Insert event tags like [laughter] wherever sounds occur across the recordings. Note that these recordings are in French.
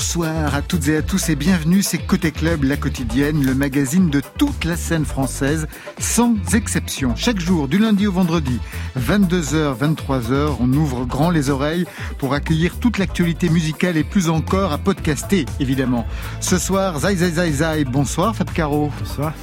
Bonsoir à toutes et à tous et bienvenue, c'est Côté Club, la quotidienne, le magazine de toute la scène française, sans exception. Chaque jour, du lundi au vendredi, 22h, 23h, on ouvre grand les oreilles pour accueillir toute l'actualité musicale et plus encore à podcaster, évidemment. Ce soir, Zai Zai Zai Zai, bonsoir Fab Caro. Bonsoir.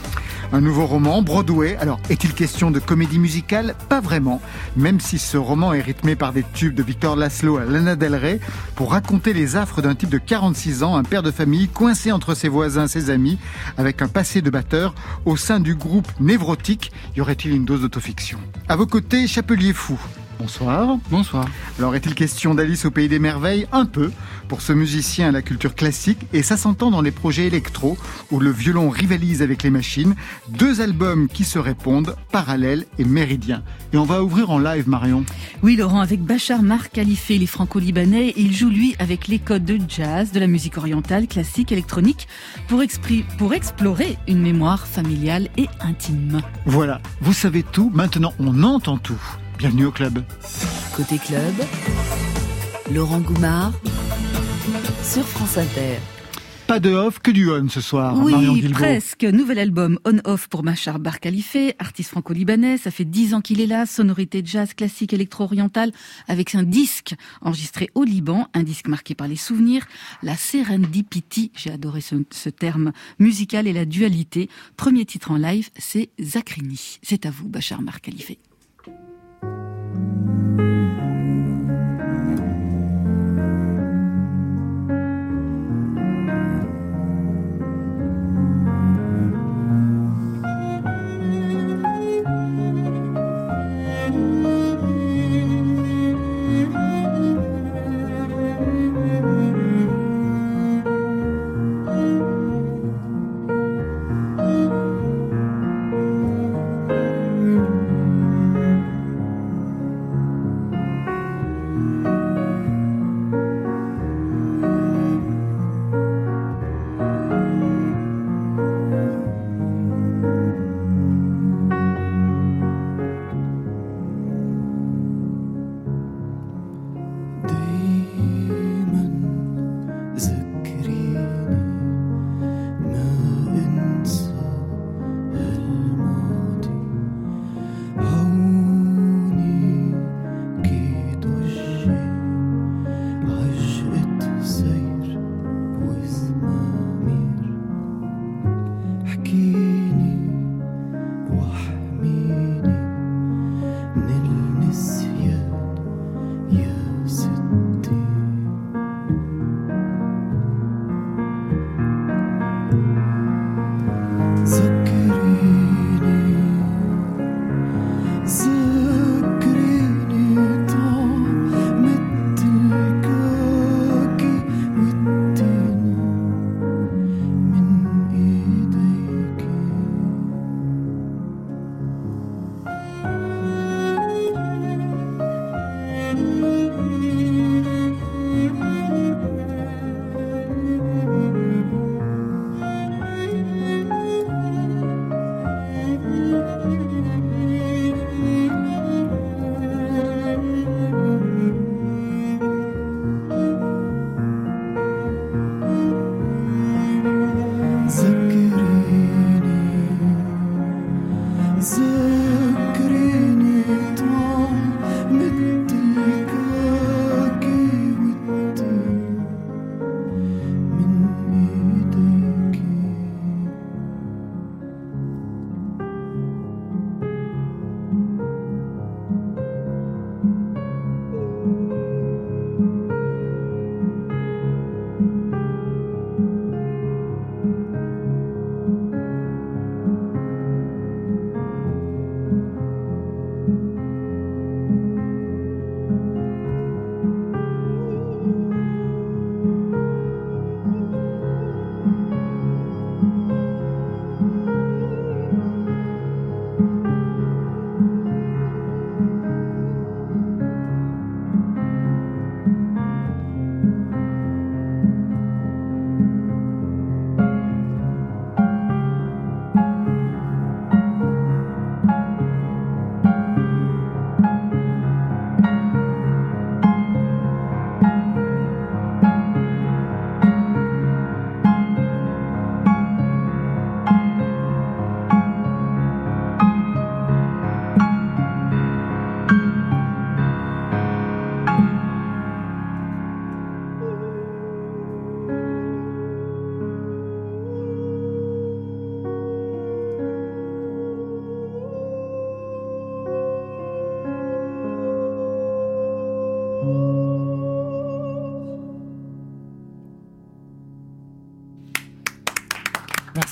Un nouveau roman, Broadway. Alors, est-il question de comédie musicale? Pas vraiment, même si ce roman est rythmé par des tubes de Victor Laszlo à Lana Del Rey pour raconter les affres d'un type de 46 ans, un père de famille coincé entre ses voisins, ses amis, avec un passé de batteur au sein du groupe Névrotique. Y aurait-il une dose d'autofiction? À vos côtés, Chapelier Fou. Bonsoir. Bonsoir. Alors est-il question d'Alice au pays des merveilles? Un peu, pour ce musicien à la culture classique, et ça s'entend dans les projets électro, où le violon rivalise avec les machines, deux albums qui se répondent, Parallèle et Méridien. Et on va ouvrir en live, Marion. Oui, Laurent, avec Bachar Mar Khalife, les franco-libanais, il joue lui avec les codes de jazz, de la musique orientale, classique, électronique, pour, pour explorer une mémoire familiale et intime. Voilà, vous savez tout, maintenant on entend tout. Bienvenue au club. Côté club, Laurent Goumard sur France Inter. Pas de off, que du on ce soir. Oui, Marion presque. Nouvel album on-off pour Machar Bar artiste franco-libanais. Ça fait dix ans qu'il est là. Sonorité jazz classique électro-orientale avec un disque enregistré au Liban, un disque marqué par les souvenirs, la serendipity. J'ai adoré ce, ce, terme musical et la dualité. Premier titre en live, c'est Zakrini. C'est à vous, Bachar Mar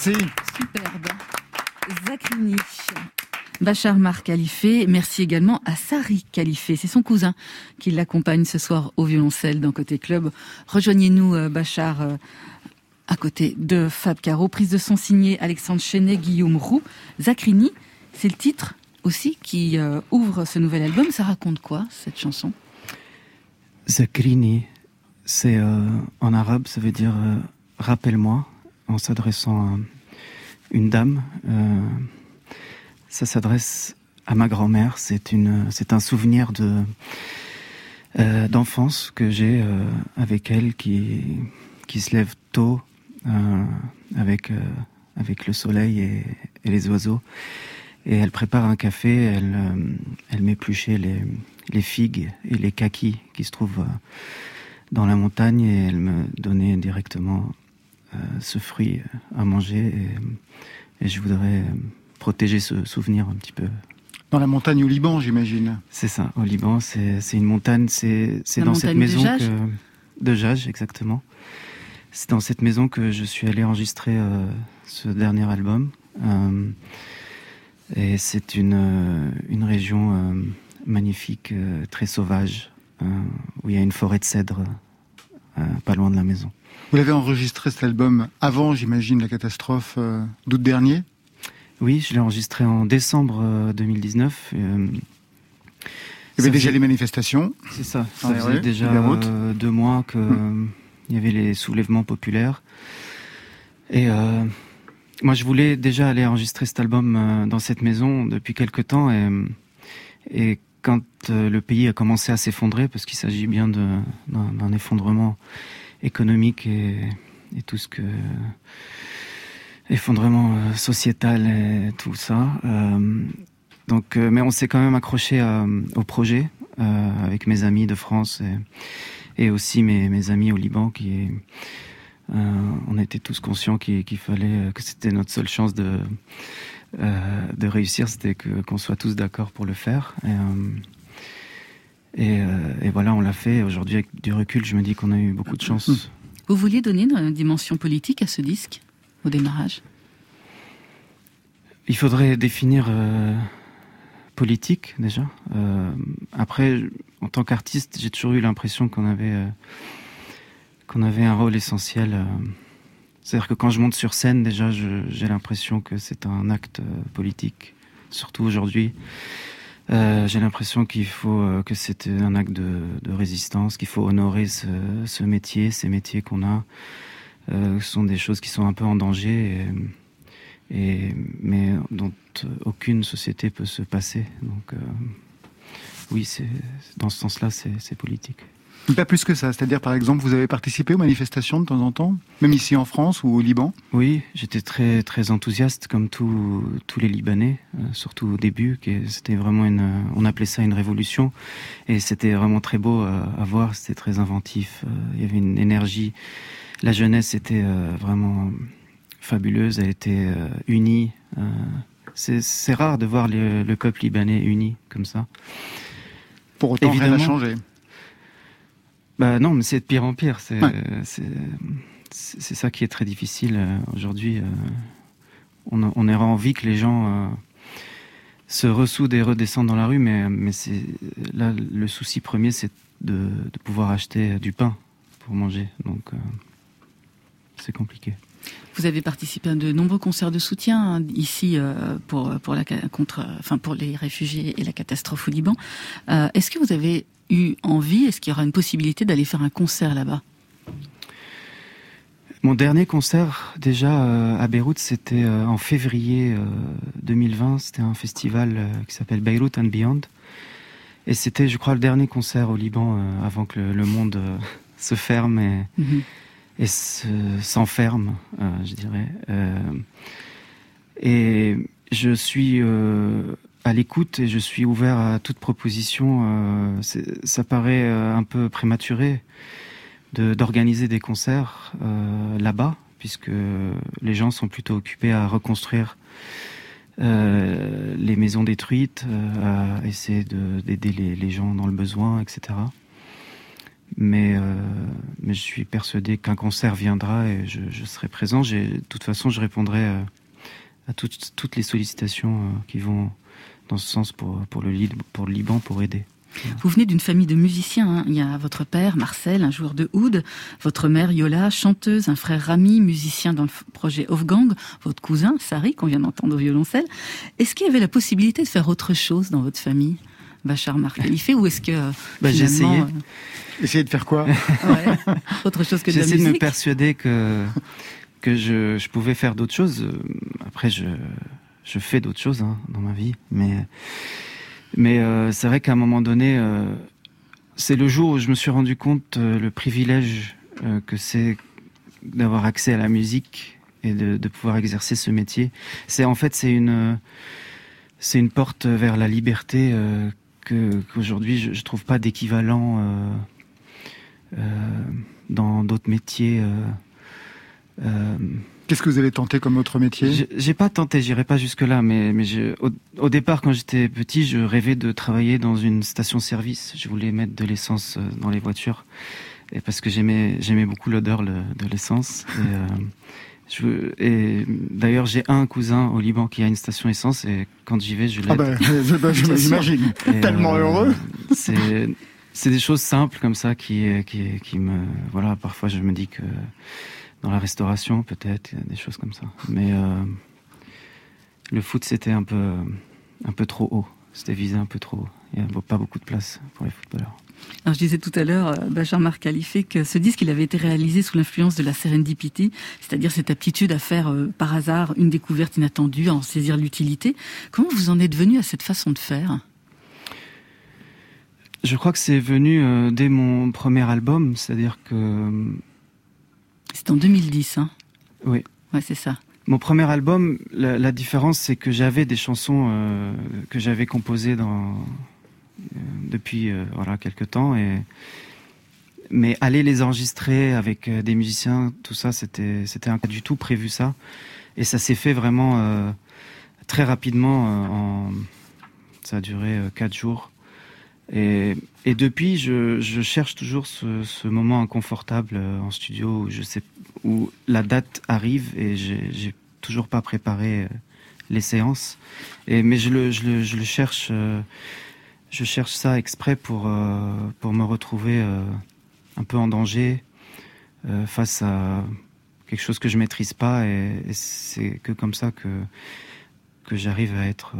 Merci. Superbe. Zakrini. Bachar Mar Khalife, merci également à Sari Khalife, c'est son cousin qui l'accompagne ce soir au violoncelle dans Côté Club. Rejoignez-nous euh, Bachar euh, à côté de Fab Caro, prise de son signé Alexandre Chenet, Guillaume Roux, Zakrini, c'est le titre aussi qui euh, ouvre ce nouvel album. Ça raconte quoi cette chanson? Zakrini, c'est en arabe, ça veut dire rappelle-moi, en s'adressant à une dame ça s'adresse à ma grand-mère. C'est un souvenir euh, d'enfance que j'ai euh, avec elle, qui se lève tôt euh, avec le soleil et, les oiseaux. Et elle prépare un café. Elle elle m'épluchait les les figues et les kakis qui se trouvent dans la montagne et elle me donnait directement ce fruit à manger et, et je voudrais protéger ce souvenir un petit peu. Dans la montagne au Liban, j'imagine. C'est ça, au Liban, c'est une montagne, c'est dans cette maison de que de Jage, exactement. C'est dans cette maison que je suis allé enregistrer euh, ce dernier album. Euh, et c'est une, euh, une région magnifique, très sauvage, où il y a une forêt de cèdres pas loin de la maison. Vous l'avez enregistré cet album avant, j'imagine, la catastrophe d'août dernier? Oui, je l'ai enregistré en décembre 2019. Euh, euh, il y avait déjà les manifestations. C'est ça. Ça faisait déjà euh, deux mois qu'il hum. y avait les soulèvements populaires. Et moi, je voulais déjà aller enregistrer cet album dans cette maison depuis quelque temps. Et, et quand le pays a commencé à s'effondrer, parce qu'il s'agit bien d'un effondrement économique et, tout ce que effondrement euh, sociétal et tout ça. Euh, donc, euh, mais on s'est quand même accroché au projet avec mes amis de France et, aussi mes, amis au Liban qui on était tous conscients qu'il fallait que c'était notre seule chance de de réussir, c'était que qu'on soit tous d'accord pour le faire. Et, et, voilà, on l'a fait. Aujourd'hui, avec du recul, je me dis qu'on a eu beaucoup de chance. [laughs] Vous vouliez donner une dimension politique à ce disque au démarrage? Il faudrait définir euh, politique déjà. Euh, après, en tant qu'artiste, j'ai toujours eu l'impression qu'on avait euh, qu'on avait un rôle essentiel. C'est-à-dire que quand je monte sur scène, déjà, j'ai l'impression que c'est un acte politique. Surtout aujourd'hui, j'ai l'impression qu'il faut que c'est un acte de, résistance, qu'il faut honorer ce, métier, ces métiers qu'on a. Euh, ce sont des choses qui sont un peu en danger, mais dont aucune société peut se passer. Donc, euh, oui, c'est dans ce sens-là, c'est politique. Pas plus que ça. C'est-à-dire, par exemple, vous avez participé aux manifestations de temps en temps, même ici en France ou au Liban? Oui, j'étais très très enthousiaste, comme tous tous les Libanais, euh, surtout au début. C'était vraiment une, on appelait ça une révolution, et c'était vraiment très beau à voir. C'était très inventif. Il y avait une énergie la jeunesse était euh, vraiment fabuleuse, elle était euh, unie. Euh, c'est rare de voir le, peuple libanais uni comme ça. Pour autant, rien n'a changé. Bah non, mais c'est de pire en pire. C'est ça qui est très difficile aujourd'hui. On, on, aurait envie que les gens se ressoudent et redescendent dans la rue, mais, mais là le souci premier, c'est de, de, pouvoir acheter du pain pour manger. Donc c'est compliqué. Vous avez participé à de nombreux concerts de soutien hein, ici euh, pour pour la contre enfin pour les réfugiés et la catastrophe au Liban. Euh, est-ce que vous avez eu envie Est-ce qu'il y aura une possibilité d'aller faire un concert là-bas? Mon dernier concert déjà euh, à Beyrouth, c'était en février 2020. C'était un festival qui s'appelle Beyrouth and Beyond. Et c'était, je crois, le dernier concert au Liban avant que le, monde [laughs] se ferme et, mhm et s'enferme, euh, je dirais. Euh, et je suis euh, à l'écoute et je suis ouvert à toute proposition. ça paraît un peu prématuré d'organiser des concerts là-bas, puisque les gens sont plutôt occupés à reconstruire les maisons détruites, à essayer d'aider les, gens dans le besoin, etc. mais, je suis persuadé qu'un concert viendra et je, serai présent. De toute façon, je répondrai à toutes les sollicitations qui vont dans ce sens pour, pour, le, pour le Liban pour aider. Vous venez d'une famille de musiciens. Hein. Il y a votre père, Marcel, un joueur de oud, votre mère, Yola, chanteuse, un frère Rami, musicien dans le projet Gang, votre cousin, Sari, qu'on vient d'entendre au violoncelle. Est-ce qu'il y avait la possibilité de faire autre chose dans votre famille Bachar Marc ou est-ce que [laughs] bah, j'ai essayé. Euh... de faire quoi [laughs] Autre chose que de la musique. de me persuader que que je, je pouvais faire d'autres choses. Après, je je fais d'autres choses hein, dans ma vie, mais mais euh, c'est vrai qu'à un moment donné, euh, c'est le jour où je me suis rendu compte euh, le privilège que c'est d'avoir accès à la musique et de, pouvoir exercer ce métier. C'est en fait c'est une c'est une porte vers la liberté que qu'aujourd'hui je, je trouve pas d'équivalent dans d'autres métiers. Qu'est-ce que vous allez tenter comme autre métier J'ai pas tenté, j'irai pas jusque là, mais, mais au, au, départ, quand j'étais petit, je rêvais de travailler dans une station-service. Je voulais mettre de l'essence euh, dans les voitures, et parce que j'aimais j'aimais beaucoup l'odeur de l'essence. Et, euh, et d'ailleurs, j'ai un cousin au Liban qui a une station essence, et quand j'y vais, je l'aide. Ah bah, j'imagine. [laughs] Tellement euh, heureux. C'est c'est des choses simples comme ça qui qui qui me voilà. Parfois, je me dis que dans la restauration peut-être, des choses comme ça. Mais euh, le foot c'était un peu, un peu trop haut, c'était visé un peu trop haut. Il n'y a pas beaucoup de place pour les footballeurs. Alors, je disais tout à l'heure, euh, Bachar Marc Khalife, que ce disque il avait été réalisé sous l'influence de la serendipity, c'est-à-dire cette aptitude à faire euh, par hasard une découverte inattendue, à en saisir l'utilité. Comment vous en êtes venu à cette façon de faire? Je crois que c'est venu dès mon premier album, c'est-à-dire que c'est en 2010, hein Oui. Ouais, c'est ça. Mon premier album, la, différence, c'est que j'avais des chansons euh, que j'avais composées dans, euh, depuis euh, voilà quelques temps et mais aller les enregistrer avec des musiciens, tout ça, c'était c'était pas du tout prévu ça et ça s'est fait vraiment très rapidement. en, ça a duré quatre jours et, et depuis, je, je, cherche toujours ce, ce, moment inconfortable euh, en studio où je sais où la date arrive et j'ai toujours pas préparé euh, les séances. Et mais je le, je le, je le cherche, euh, je cherche ça exprès pour pour me retrouver un peu en danger face à quelque chose que je maîtrise pas et, et c'est que comme ça que que j'arrive à être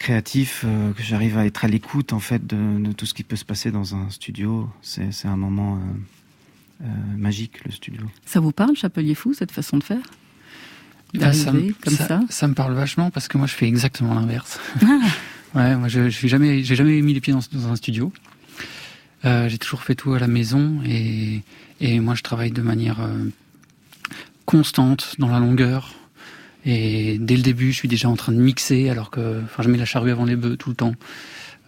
créatif, euh, que j'arrive à être à l'écoute en fait de, tout ce qui peut se passer dans un studio. C'est un moment euh, euh, magique le studio. Ça vous parle, Chapelier Fou, cette façon de faire? Ah, ça, me, comme ça, ça, me parle vachement parce que moi je fais exactement l'inverse. Ah. [laughs] ouais, moi je, je jamais, j'ai jamais mis les pieds dans, un studio. j'ai toujours fait tout à la maison et, et moi je travaille de manière constante dans la longueur. Et dès le début, je suis déjà en train de mixer, alors que, enfin, je mets la charrue avant les bœufs tout le temps.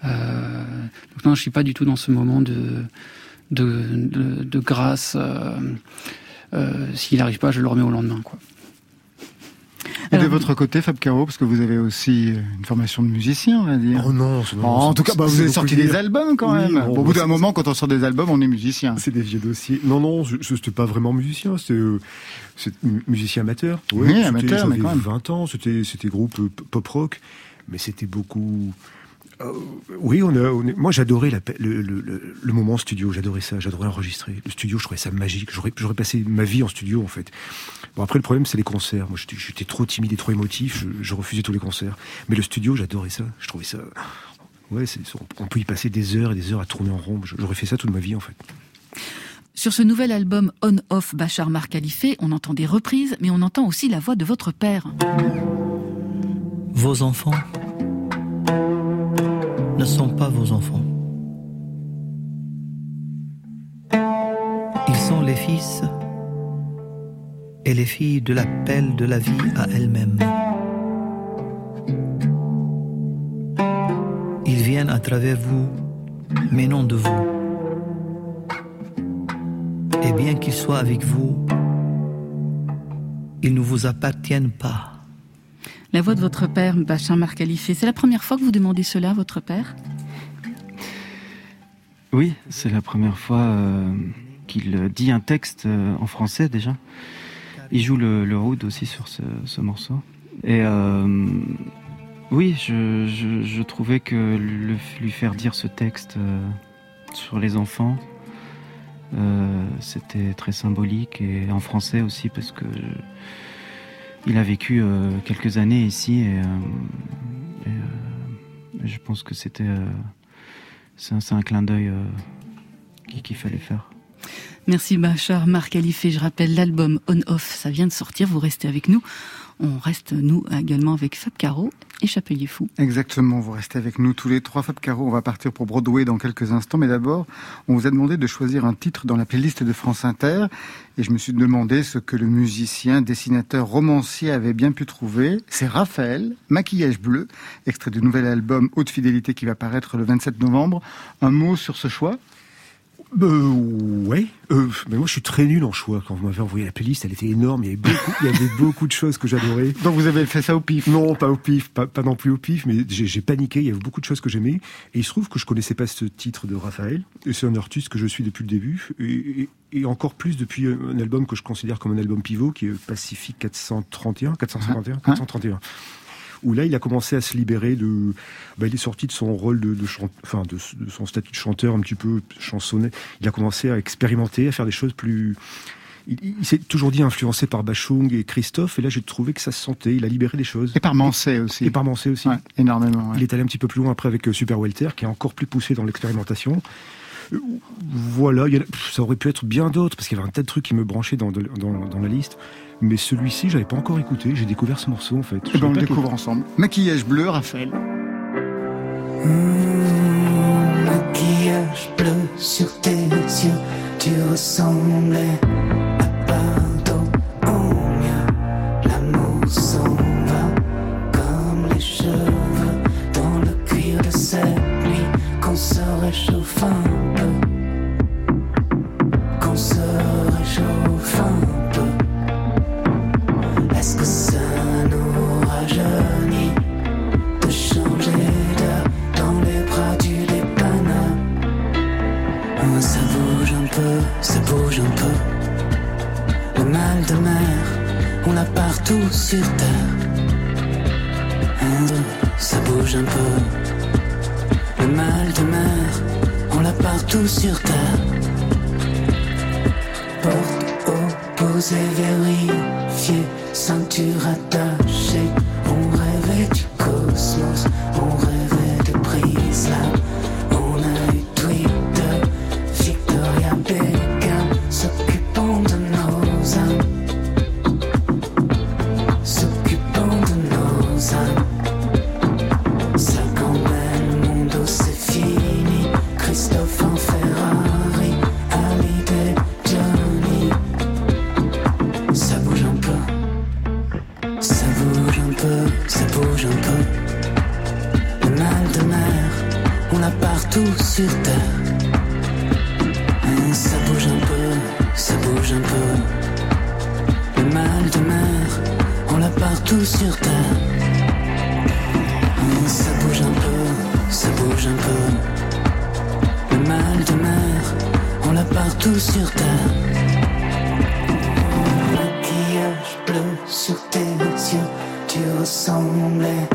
Euh, donc non, je suis pas du tout dans ce moment de de, de, grâce. Euh, euh, S'il n'arrive pas, je le remets au lendemain, quoi. Et de votre côté, Fab Caro, parce que vous avez aussi une formation de musicien, on va dire. Oh non, non En tout cas, bah, vous avez sorti des albums quand même. au bout d'un moment, quand on sort des albums, on est musicien. C'est des vieux dossiers. Non, non, je n'étais pas vraiment musicien. C'était euh, musicien amateur. oui, amateur, mais quand même. 20 ans, c'était groupe euh, pop rock, mais c'était beaucoup euh, oui, on, a, moi j'adorais le, le, le, moment studio, j'adorais ça, j'adorais enregistrer. Le studio, je trouvais ça magique. J'aurais passé ma vie en studio en fait. Bon après le problème c'est les concerts. Moi j'étais trop timide et trop émotif, je, refusais tous les concerts. Mais le studio, j'adorais ça. Je trouvais ça. Ouais, on peut y passer des heures et des heures à tourner en rond. J'aurais fait ça toute ma vie en fait. Sur ce nouvel album On-Off Bachar Mar Khalife, on entend des reprises, mais on entend aussi la voix de votre père. Vos enfants ne sont pas vos enfants. Ils sont les fils et les filles de l'appel de la vie à elle-même. Ils viennent à travers vous, mais non de vous. Et bien qu'ils soient avec vous, ils ne vous appartiennent pas. La voix de votre père, Bachar Marc c'est la première fois que vous demandez cela à votre père? Oui, c'est la première fois euh, qu'il dit un texte euh, en français déjà. Il joue le, le oud aussi sur ce, morceau. Et euh, oui, je, trouvais que lui faire dire ce texte sur les enfants, c'était très symbolique et en français aussi parce que il a vécu quelques années ici et, je pense que c'était c'est un, clin d'œil euh, qu'il fallait faire. Merci Bachar, Marc Alifé. Je rappelle l'album On Off, ça vient de sortir. Vous restez avec nous. On reste, nous, également avec Fab Caro et Chapelier Fou. Exactement, vous restez avec nous tous les trois. Fab Caro, on va partir pour Broadway dans quelques instants. Mais d'abord, on vous a demandé de choisir un titre dans la playlist de France Inter. Et je me suis demandé ce que le musicien, dessinateur, romancier avait bien pu trouver. C'est Raphaël, Maquillage bleu, extrait du nouvel album Haute Fidélité qui va paraître le 27 novembre. Un mot sur ce choix? Euh, ouais, euh, mais moi je suis très nul en choix. Quand vous m'avez envoyé la playlist, elle était énorme. Il y avait beaucoup, il y avait beaucoup de choses que j'adorais. [laughs] Donc vous avez fait ça au pif? Non, pas au pif, pas, pas non plus au pif, mais j'ai paniqué. Il y avait beaucoup de choses que j'aimais. Et il se trouve que je connaissais pas ce titre de Raphaël. Et c'est un artiste que je suis depuis le début. Et, et, encore plus depuis un album que je considère comme un album pivot, qui est Pacifique 431, 451, 431 où là il a commencé à se libérer de, bah, il est sorti de son rôle de, de, enfin de, son statut de chanteur un petit peu chansonné. Il a commencé à expérimenter, à faire des choses plus il, s'est toujours dit influencé par Bachung et Christophe, et là j'ai trouvé que ça se sentait, il a libéré des choses. Et par Mancé aussi. Et par aussi. énormément. Il est allé un petit peu plus loin après avec euh, Super Welter, qui est encore plus poussé dans l'expérimentation. Voilà, ça aurait pu être bien d'autres, parce qu'il y avait un tas de trucs qui me branchaient dans, dans, dans la liste. Mais celui-ci, j'avais pas encore écouté. J'ai découvert ce morceau en fait. Et eh ben on le découvre ensemble. Maquillage bleu, Raphaël. Mmh, maquillage bleu sur tes yeux, tu ressemblais partout sur terre. Oh, ça bouge un peu. Le mal de mer, on l'a partout sur terre. Porte opposée vérifiée ceinture attachée. Le mal de mer, on l'a partout sur terre. Ça bouge un peu, ça bouge un peu. Le mal de mer, on l'a partout sur terre. Maquillage bleu sur tes yeux, tu ressemblais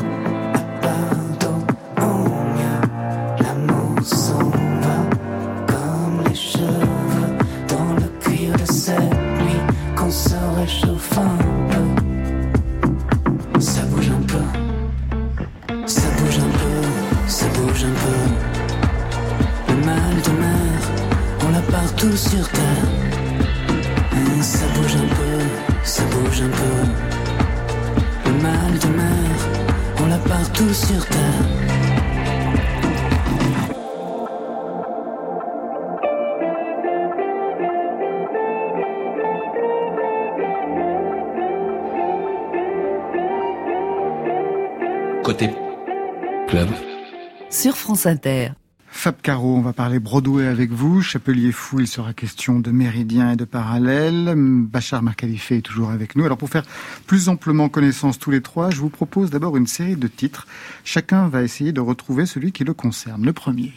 France Inter. Fab Caro, on va parler Broadway avec vous. Chapelier Fou, il sera question de méridien et de parallèle. Bachar Marcalifé est toujours avec nous. Alors pour faire plus amplement connaissance tous les trois, je vous propose d'abord une série de titres. Chacun va essayer de retrouver celui qui le concerne. Le premier.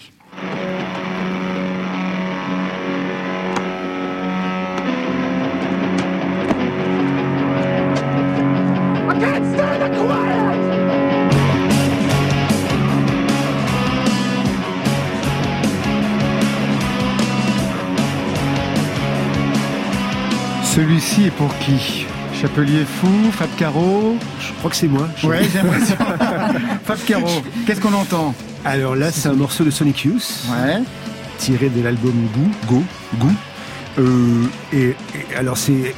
Celui-ci est pour qui Chapelier Fou, Fab Caro Je crois que c'est moi. Je- Ouais, j'ai l'impression. [laughs] Fab Caro, qu'est-ce qu'on entend Alors là, c'est un morceau de Sonic Youth, Ouais. tiré de l'album Go, Go, Go. Euh, et, et alors c'est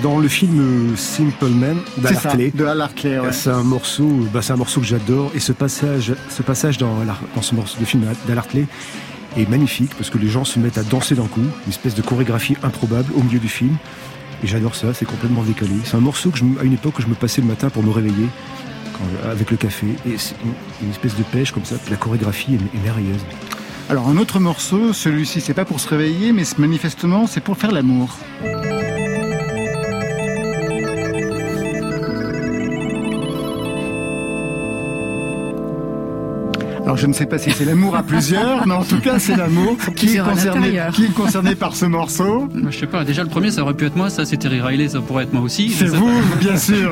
dans le film euh, Simple Man C'est d'Al ça, Hartley. de Al Hartley, ouais. C'est un morceau, bah, c'est un morceau que j'adore et ce passage, ce passage dans, dans ce morceau de film d'Al Hartley est magnifique parce que les gens se mettent à danser d'un coup, une espèce de chorégraphie improbable au milieu du film. Et j'adore ça, c'est complètement décalé. C'est un morceau à une époque que je me passais le matin pour me réveiller quand- avec le café et c'est une, espèce de pêche comme ça. La chorégraphie est, est merveilleuse. Alors un autre morceau, celui-ci c'est pas pour se réveiller, mais manifestement c'est pour faire l'amour. Alors je ne sais pas si c'est l'amour à plusieurs, mais en tout cas c'est l'amour qui est, concerné, qui est concerné par ce morceau. Je sais pas, déjà le premier ça aurait pu être moi, ça c'est Terry Riley, ça pourrait être moi aussi. C'est vous, bien sûr,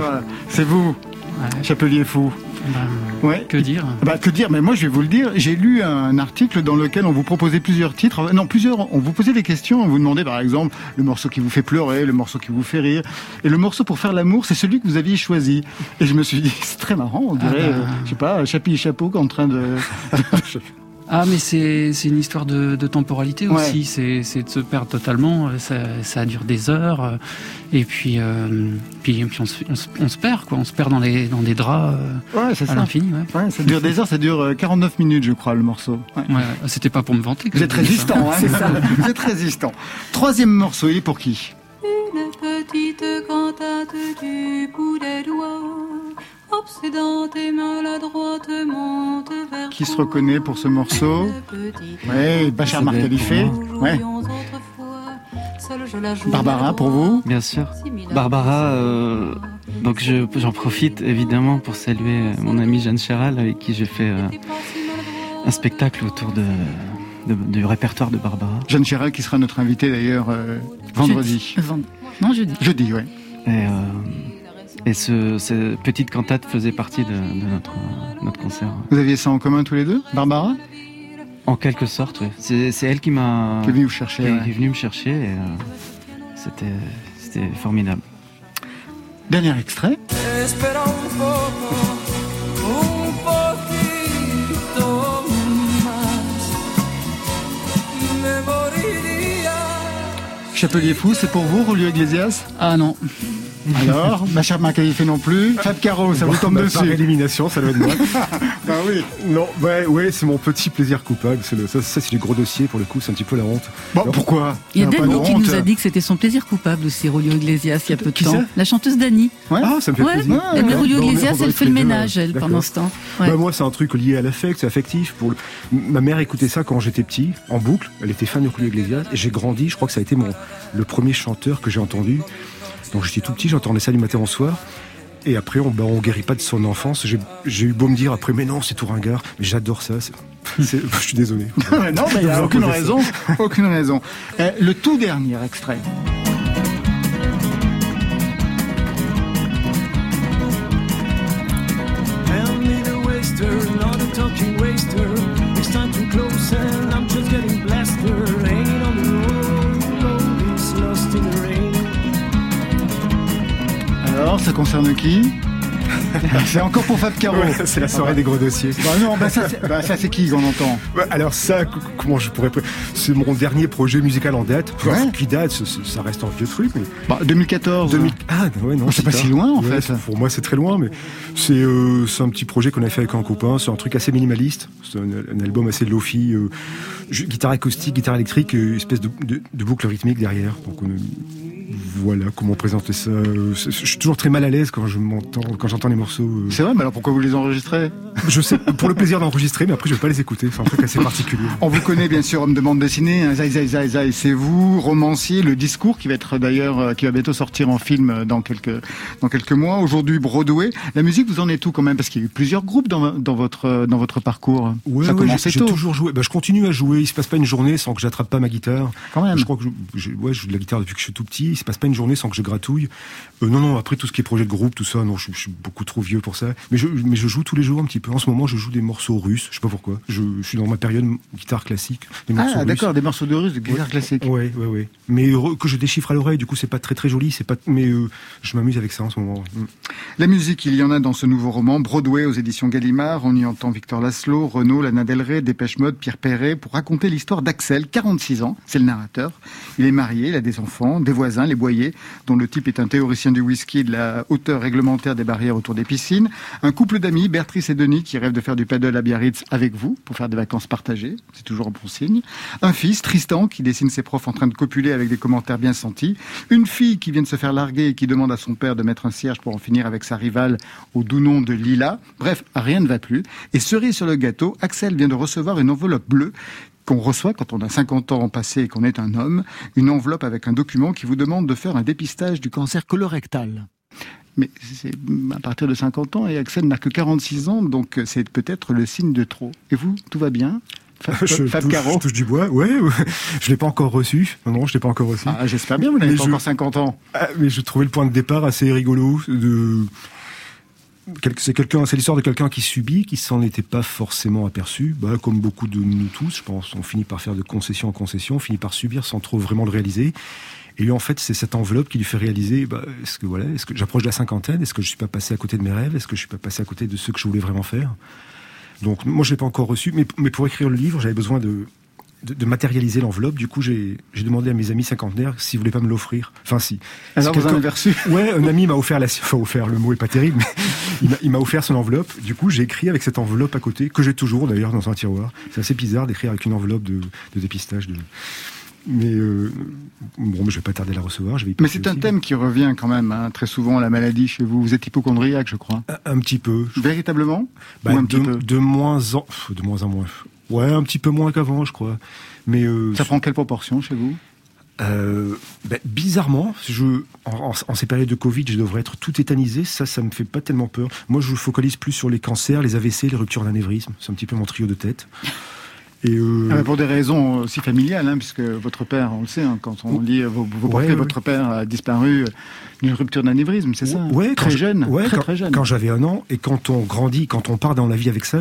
c'est vous, Ouais, Chapelier Fou. ben, Ouais. que dire? Bah que dire? Mais moi je vais vous le dire. J'ai lu un article dans lequel on vous proposait plusieurs titres. Non, plusieurs. On vous posait des questions. On vous demandait par exemple le morceau qui vous fait pleurer, le morceau qui vous fait rire, et le morceau pour faire l'amour, c'est celui que vous aviez choisi. Et je me suis dit [laughs] c'est très marrant. On dirait, Ah bah. euh, je sais pas, Chapi et Chapeau en train de. [laughs] Ah mais c'est c'est une histoire de, de temporalité aussi, c'est c'est de se perdre totalement, euh, ça, ça dure des heures euh, et puis euh, puis, puis on, se, on, se, on se perd quoi, on se perd dans les dans des draps euh, Ouais, c'est à ça. l'infini. Ouais. Ouais, ça dure des heures. Ça dure euh, 49 minutes, je crois, le morceau. Ouais. Ouais, c'était pas pour me vanter. que Vous êtes résistant, hein, [laughs] c'est ça. Vous êtes résistant. Troisième morceau, il est pour qui? Une petite cantate du bout des doigts, Qui se reconnaît pour ce morceau Ouais, Bachar Marcalifé. Ouais. joue Barbara, pour vous Bien sûr. Barbara, euh, donc je- j'en profite évidemment pour saluer euh, mon amie Jeanne Chéral avec qui j'ai fait euh, un spectacle autour de, de- du répertoire de Barbara. Jeanne Chéral qui sera notre invitée d'ailleurs euh, vendredi. Jeudi. Vend- Non, jeudi. Jeudi. Et, euh, et ce, cette petite cantate faisait partie de, de notre, notre concert. Vous aviez ça en commun tous les deux Barbara? En quelque sorte, oui. C'est c'est elle qui m'a Qui est venue vous chercher. qui est- ouais. qui est venue me chercher et euh, c'était c'était formidable. Dernier extrait. Chapelier Fou, c'est pour vous, Rolio Iglesias? Ah non, Alors, Bachar Marcalifé non plus. Fab Caro, ça vous tombe Bah, Par dessus. élimination, ça doit être moi. [laughs] Bah oui. non, ouais, ouais, c'est mon petit plaisir coupable. C'est le- ça, ça, c'est du gros dossier pour le coup, c'est un petit peu la honte. Bon, pourquoi Il y a Dani qui honte. nous a dit que c'était son plaisir coupable aussi, Rolio Iglesias, il y a peu de temps. La chanteuse Dani. Ouais. Ah, ça me fait Ouais, plaisir. Ouais. Rolio Iglesias, elle fait le ménage, elle, pendant ce temps. Bah, moi, c'est un truc lié à l'affect, c'est affectif. Pour le- Ma mère écoutait ça quand j'étais petit, en boucle. Elle était fan de Julio Iglesias. Et j'ai grandi, je crois que ça a été mon, le premier chanteur que j'ai entendu. Donc j'étais tout petit, j'entendais ça du matin au soir. Et après, on, bah, on guérit pas de son enfance. J'ai eu beau me dire après, mais non, c'est tout ringard. Mais j'adore ça. [laughs] Je suis désolé. [laughs] Non, mais il n'y a aucune raison. [laughs] Aucune raison. Euh, le tout dernier extrait. Hand me the waster, not a talking waster. It's time to close and I'm just getting blasted. Alors, ça concerne qui [laughs] C'est encore pour Fab Caro. Ouais, c'est la soirée des gros dossiers. Bah non, bah ça, c'est bah ça, c'est qui qu'on entend alors ça, comment je pourrais... C'est mon dernier projet musical en date. Enfin, Ouais. Qui date, ça reste un vieux truc. Mais... bah, 2014. 2000 Ah ouais, non. C'est pas si loin, en Ouais, fait. Pour moi, c'est très loin, mais c'est euh, c'est un petit projet qu'on a fait avec un copain. C'est un truc assez minimaliste. C'est un, un album assez lofi. euh, guitare acoustique, guitare électrique, euh, espèce de, de, de boucle rythmique derrière. Donc on, voilà comment présenter ça. Je suis toujours très mal à l'aise quand je m'entends, quand j'entends les morceaux. euh. C'est vrai, mais alors pourquoi vous les enregistrez? Je sais pour le plaisir d'enregistrer, mais après je vais pas les écouter. C'est un truc assez particulier. On vous connaît bien sûr, homme de bande dessinée, hein, Zai Zai Zai Zai, c'est vous, romancier, le discours qui va être d'ailleurs, euh, qui va bientôt sortir en film dans quelques, dans quelques mois. Aujourd'hui, Broadway. La musique, vous en êtes où quand même? Parce qu'il y a eu plusieurs groupes dans, dans votre, dans votre parcours. Ouais, Ça a ouais, commencé tôt. J'ai toujours joué. Bah, je continue à jouer Oui, il se passe pas une journée sans que j'attrape pas ma guitare. Quand même. Je crois que je, je- ouais, je joue de la guitare depuis que je suis tout petit. Il se passe pas une journée sans que je gratouille. Euh, non, non. Après tout ce qui est projet de groupe, tout ça, non, je, je suis beaucoup trop vieux pour ça. Mais je, mais je joue tous les jours un petit peu. En ce moment, je joue des morceaux russes. Je sais pas pourquoi. Je, je suis dans ma période guitare classique. Des morceaux Ah, d'accord, des morceaux de russe, de guitare Ouais. classique. Ouais, ouais, ouais. Mais que je déchiffre à l'oreille. Du coup, c'est pas très très joli. C'est pas. Mais euh, je m'amuse avec ça en ce moment. La musique, il y en a dans ce nouveau roman, Broadway aux éditions Gallimard. On y entend Victor Laszlo, Renaud, Lana Del Rey, Dépêche Mode, Pierre Perret pour raconter l'histoire d'Axel, 46 ans. C'est le narrateur. Il est marié, il a des enfants, des voisins, les Boyers, dont le type est un théoricien du whisky de la hauteur réglementaire des barrières autour des piscines. Un couple d'amis, Bertrice et Denis, qui rêvent de faire du paddle à Biarritz avec vous pour faire des vacances partagées. C'est toujours un bon signe. Un fils, Tristan, qui dessine ses profs en train de copuler avec des commentaires bien sentis. Une fille qui vient de se faire larguer et qui demande à son père de mettre un cierge pour en finir avec sa rivale au doux nom de Lila. Bref, rien ne va plus. Et cerise sur le gâteau, Axel vient de recevoir une enveloppe bleue qu'on reçoit quand on a 50 ans passé et qu'on est un homme, une enveloppe avec un document qui vous demande de faire un dépistage du cancer colorectal. Mais c'est à partir de 50 ans et Axel n'a que 46 ans, donc c'est peut-être le signe de trop. Et vous, tout va bien? Fab, je, Fab touche, Caro je touche du bois. Ouais, ouais. je l'ai pas encore reçu. Non, non, je l'ai pas encore reçu. Ah, J'espère bien, vous n'avez pas je- encore 50 ans. Ah, mais je trouvais le point de départ assez rigolo. De... C'est c'est l'histoire de quelqu'un qui subit, qui s'en était pas forcément aperçu. Bah, comme beaucoup de nous tous, je pense, on finit par faire de concession en concession, on finit par subir sans trop vraiment le réaliser. Et lui, en fait, c'est cette enveloppe qui lui fait réaliser, bah, est-ce que voilà, est-ce que j'approche de la cinquantaine, est-ce que je suis pas passé à côté de mes rêves, est-ce que je suis pas passé à côté de ce que je voulais vraiment faire? Donc, moi, je l'ai pas encore reçu, mais pour écrire le livre, j'avais besoin de, de, de matérialiser l'enveloppe. Du coup, j'ai demandé à mes amis cinquantenaires s'ils voulaient pas me l'offrir. Enfin, si. Alors vous en avez reçu [laughs] Ouais, un ami m'a offert la, enfin offert, le mot est pas terrible, mais [laughs] il m'a- offert son enveloppe. Du coup, j'ai écrit avec cette enveloppe à côté, que j'ai toujours d'ailleurs dans un tiroir. C'est assez bizarre d'écrire avec une enveloppe de, de dépistage. De... Mais euh, bon, mais je vais pas tarder à la recevoir. Je vais y Mais c'est un thème qui revient quand même hein, très souvent, la maladie chez vous. Vous êtes hypochondriaque, je crois. Un, un petit peu. Véritablement? Bah, Ou un de, petit peu? de moins en, de moins en moins. Ouais, un petit peu moins qu'avant, je crois. Mais euh, Ça prend quelle proportion chez vous? Euh, ben, bizarrement, je, en, ces périodes de Covid, je devrais être tout tétanisé. Ça, ça me fait pas tellement peur. Moi, je focalise plus sur les cancers, les AVC, les ruptures d'anévrisme. C'est un petit peu mon trio de tête. Et euh, Ah, mais Pour des raisons aussi familiales, hein, puisque votre père, on le sait, hein, quand on lit vos, vos Ouais, portraits, ouais. votre père a disparu d'une rupture d'anévrisme, c'est ça? Ouais, Très je- jeune, ouais, très quand, très jeune. quand j'avais un an, et quand on grandit, quand on part dans la vie avec ça,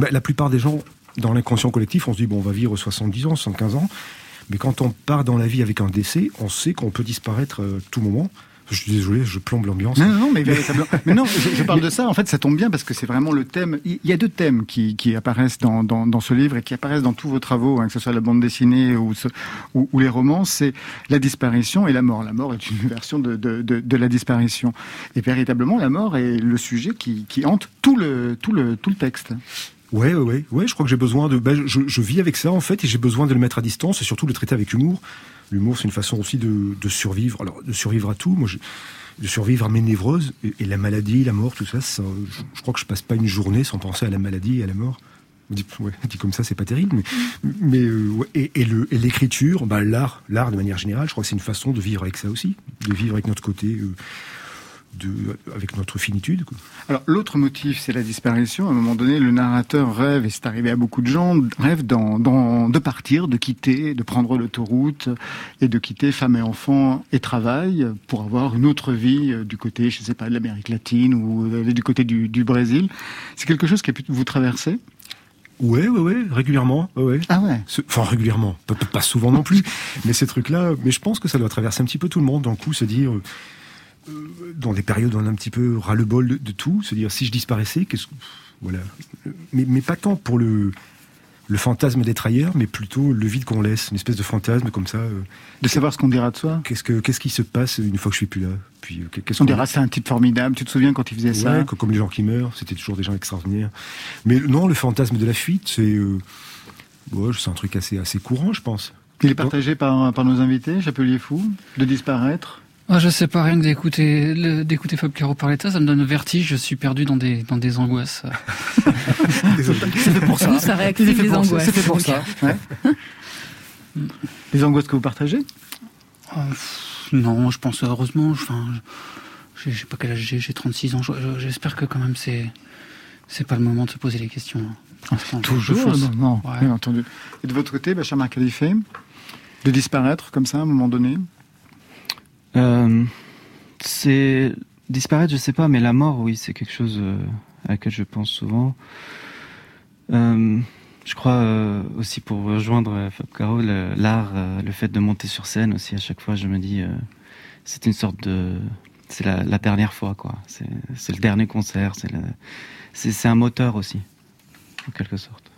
ben, la plupart des gens, dans l'inconscient collectif, on se dit, bon, on va vivre 70 ans, 75 ans. Mais quand on part dans la vie avec un décès, on sait qu'on peut disparaître euh, tout moment. Je suis désolé, je plombe l'ambiance. Non, non, mais [laughs] véritablement. mais non, je, je parle de ça. En fait, ça tombe bien parce que c'est vraiment le thème. Il y a deux thèmes qui, qui apparaissent dans, dans, dans ce livre et qui apparaissent dans tous vos travaux, hein, que ce soit la bande dessinée ou, ce- ou, ou les romans. C'est la disparition et la mort. La mort est une version de, de, de, de la disparition. Et véritablement, la mort est le sujet qui, qui hante tout le, tout le, tout le texte. Ouais, ouais, ouais. Je crois que j'ai besoin de. ben, je, je vis avec ça en fait, et j'ai besoin de le mettre à distance et surtout de le traiter avec humour. L'humour, c'est une façon aussi de, de survivre. Alors, de survivre à tout. Moi, je, de survivre à mes névroses et, et la maladie, la mort, tout ça. ça je, crois que je passe pas une journée sans penser à la maladie et à la mort. Dit, ouais, [laughs] dit comme ça, c'est pas terrible, mais, mais euh, ouais, et, et l'écriture, bah, l'art, l'art de manière générale, je crois que c'est une façon de vivre avec ça aussi, de vivre avec notre côté, euh, de, avec notre finitude. Alors l'autre motif, c'est la disparition. À un moment donné, le narrateur rêve, et c'est arrivé à beaucoup de gens, rêve de partir, de quitter, de prendre l'autoroute et de quitter femme et enfants et travail pour avoir une autre vie euh, du côté, je sais pas, de l'Amérique latine ou euh, du côté du, du Brésil. C'est quelque chose qui a pu vous traverser? Ouais, ouais, ouais, régulièrement. Ouais. Ah ouais Enfin, régulièrement, pas, pas- souvent non [laughs] plus, mais ces trucs-là, mais je pense que ça doit traverser un petit peu tout le monde, d'un coup, se dire, euh, dans des périodes où on a un petit peu ras-le-bol de, de tout, se dire, si je disparaissais, qu'est-ce que... Voilà. Mais, mais pas tant pour le, le fantasme d'être ailleurs, mais plutôt le vide qu'on laisse, une espèce de fantasme comme ça. euh, De savoir ce qu'on dira de soi qu'est-ce, que, qu'est-ce qui se passe une fois que je suis plus là? Puis, euh, qu'est-ce On qu'on dira c'est un type formidable. Tu te souviens quand il faisait ça? Co- comme les gens qui meurent, c'était toujours des gens extraordinaires. Mais non, le fantasme de la fuite, c'est... euh, ouais, c'est un truc assez, assez courant, je pense. Il est partagé par, par nos invités, Chapelier Fou, de disparaître. Ah, je sais pas, rien que d'écouter d'écouter Fab Caro parler de ça, ça me donne le vertige, je suis perdu dans des, dans des angoisses. [laughs] Fait pour ça. D'où ça réactive les angoisses. C'est fait pour ça. ouais. [laughs] Les angoisses que vous partagez Oh, pff, non, je pense heureusement, je- enfin, je sais pas quel âge j'ai, j'ai 36 ans, je- je- j'espère que quand même c'est c'est pas le moment de se poser les questions. hein. Toujours Ouais. bien entendu. Et de votre côté, Bachar Khalife, de disparaître comme ça à un moment donné? Euh, c'est disparaître, je sais pas, mais la mort, oui, c'est quelque chose euh, à laquelle je pense souvent. Euh, je crois euh, aussi pour rejoindre euh, Fab Caro, l'art, le fait de monter sur scène aussi. À chaque fois, je me dis, c'est une sorte de, c'est la, dernière fois, quoi. C'est le dernier concert. C'est un moteur aussi, en quelque sorte.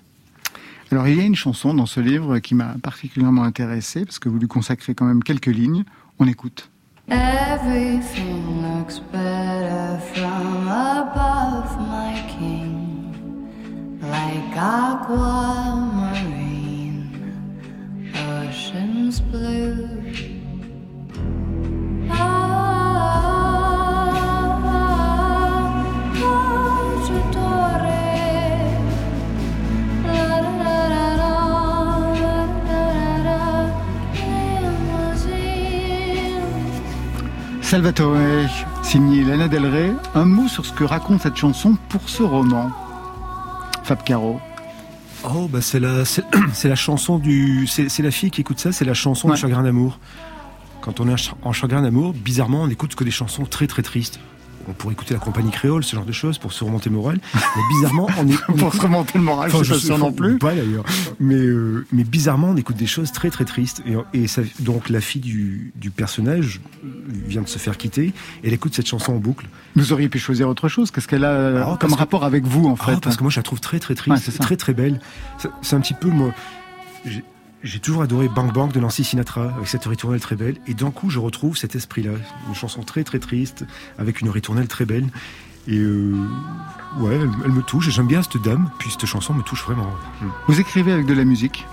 Alors, il y a une chanson dans ce livre qui m'a particulièrement intéressé, parce que vous lui consacrez quand même quelques lignes. On écoute. Everything looks better from above, my king, like aquamarine, oceans blue. Salvatore, signé Lana Del Rey, un mot sur ce que raconte cette chanson pour ce roman. Fab Caro. Oh, bah c'est la, c'est [clears throat] la chanson du. C'est c'est la fille qui écoute ça, c'est la chanson Ouais. du chagrin d'amour. Quand on est en ch- en chagrin d'amour, bizarrement, on n'écoute que des chansons très très tristes. On pourrait écouter la compagnie créole, ce genre de choses, pour se remonter le moral. Mais bizarrement, on est. [laughs] on Pour écoute- se remonter le moral, Enfin, je suis pas non plus. Pas d'ailleurs. Mais, euh, mais bizarrement, on écoute des choses très très tristes. Et, et ça, donc la fille du, du personnage vient de se faire quitter. Elle écoute cette chanson en boucle. Vous auriez pu choisir autre chose. Qu'est-ce qu'elle a euh, parce comme que- rapport avec vous, en Ah, fait parce que moi, je la trouve très très Ouais, triste, c'est ça. très très belle. C'est un petit peu moi. J'ai- toujours adoré Bang Bang de Nancy Sinatra avec cette ritournelle très belle. Et d'un coup, je retrouve cet esprit-là, une chanson très très triste avec une ritournelle très belle. Et euh, ouais, elle, elle me touche. J'aime bien cette dame. Puis cette chanson me touche vraiment. Vous écrivez avec de la musique?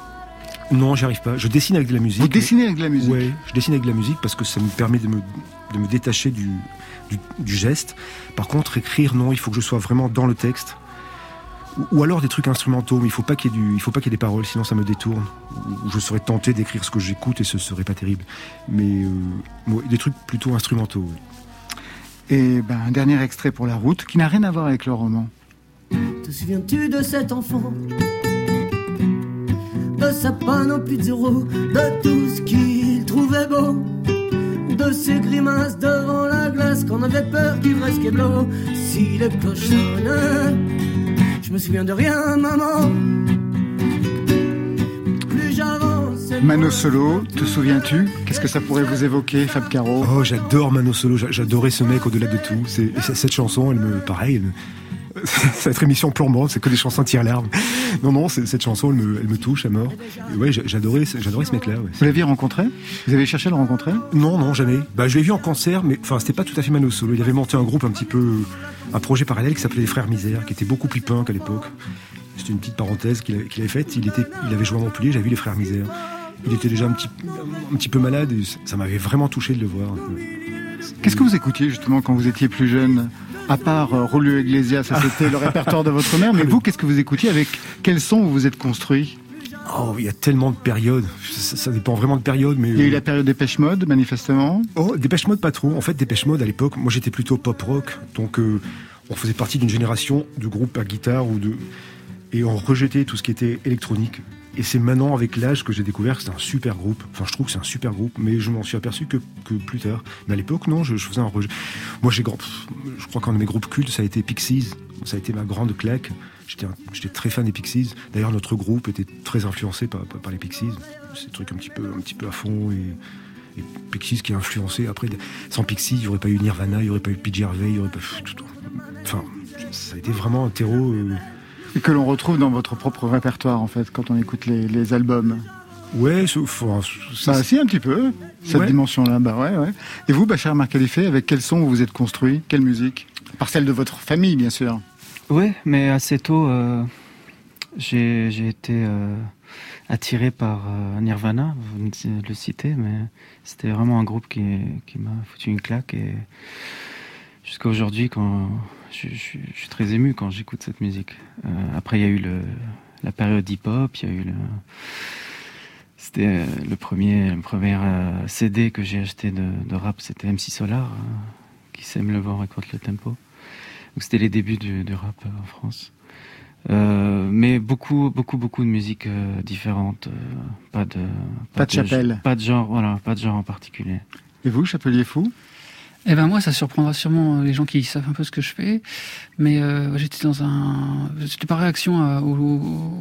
Non, j'y arrive pas. Je dessine avec de la musique. Vous dessinez avec de la musique? Ouais, je dessine avec de la musique parce que ça me permet de me, de me détacher du, du, du geste. Par contre, écrire, non, il faut que je sois vraiment dans le texte. Ou, alors des trucs instrumentaux, mais il faut pas qu'il y ait du, il faut pas qu'il y ait des paroles, sinon ça me détourne. Ou je serais tenté d'écrire ce que j'écoute et ce serait pas terrible. Mais euh, des trucs plutôt instrumentaux. ouais. Et ben, un dernier extrait pour la route qui n'a rien à voir avec le roman. Te souviens-tu de cet enfant? De sa panne au plus de zéro De tout ce qu'il trouvait beau De ses grimaces devant la glace Qu'on avait peur du vrai skéblo Si les cloches sonnent Je me souviens de rien maman. Plus j'avance Mano Solo, te souviens-tu? Qu'est-ce que ça pourrait vous évoquer, Fab Caro? Oh, j'adore Mano Solo, j'a- j'adorais ce mec au-delà de tout. Cette chanson, elle me, pareil, elle me- [laughs] cette émission plombante, c'est que des chansons tire larmes. Non, non, cette chanson, elle me, elle me touche à mort. Et ouais, j'a- j'adorais, ce- j'adorais ce mec-là. ouais. Vous l'aviez rencontré? Vous avez cherché à le rencontrer? Non, non, jamais. Bah, je l'ai vu en concert, mais enfin, c'était pas tout à fait Mano Solo. Il avait monté un groupe un petit peu, un projet parallèle qui s'appelait les Frères Misère, qui était beaucoup plus punk à l'époque. C'était une petite parenthèse qu'il avait, qu'il avait faite. Il était, il avait joué à Montpellier, j'avais vu les Frères Misère. Il était déjà un petit, un petit peu malade et ça m'avait vraiment touché de le voir. Qu'est-ce que vous écoutiez justement quand vous étiez plus jeune À part euh, Rolio Iglesias, ça c'était le [laughs] répertoire de votre mère, mais vous, qu'est-ce que vous écoutiez Avec quel son vous vous êtes construit Oh, il y a tellement de périodes. Ça, ça dépend vraiment de périodes, mais. Il y a eu la période Dépêche Mode, manifestement. Oh, Dépêche Mode pas trop. En fait, Dépêche Mode à l'époque, moi j'étais plutôt pop rock, donc euh, on faisait partie d'une génération de groupes à guitare ou de et on rejetait tout ce qui était électronique. Et c'est maintenant avec l'âge que j'ai découvert que c'est un super groupe. Enfin, je trouve que c'est un super groupe, mais je m'en suis aperçu que, que plus tard. Mais à l'époque, non, je, je faisais un rejet. Moi, j'ai grand. Je crois qu'un de mes groupes cultes, ça a été Pixies. Ça a été ma grande claque. J'étais très fan des Pixies. D'ailleurs, notre groupe était très influencé par, par, les Pixies. C'est un truc un petit peu, un petit peu à fond et Pixies qui a influencé. Après, sans Pixies, il n'y aurait pas eu Nirvana, il n'y aurait pas eu PJ Harvey, il n'y aurait pas. Enfin, ça a été vraiment un terreau. euh, Et que l'on retrouve dans votre propre répertoire, en fait, quand on écoute les, les albums. Ouais, sauf. enfin, ça- Bah si, un petit peu, cette Ouais. dimension-là. Bah ouais, ouais. Et vous, Bachar Marcalife, avec quel son vous vous êtes construit? Quelle musique? Par celle de votre famille, bien sûr. Oui, mais assez tôt, euh, j'ai j'ai été euh, attiré par euh, Nirvana, vous le citez, mais c'était vraiment un groupe qui, qui m'a foutu une claque. Et jusqu'à aujourd'hui, quand je, je- je suis très ému quand j'écoute cette musique. Euh, après, il y a eu le, la période hip-hop, il y a eu le. C'était euh, le premier, le premier euh, CD que j'ai acheté de, de rap, c'était MC Solar, qui sème le vent, récolte le tempo. Donc c'était les débuts du, du rap en France. Euh, mais beaucoup, beaucoup, beaucoup de musique euh, différente. euh, pas de, Pas de chapelle. Pas de genre, voilà, pas de genre en particulier. Et vous, Chapelier Fou? Eh ben moi, ça surprendra sûrement les gens qui savent un peu ce que je fais, mais euh, j'étais dans un, c'était par réaction à- aux,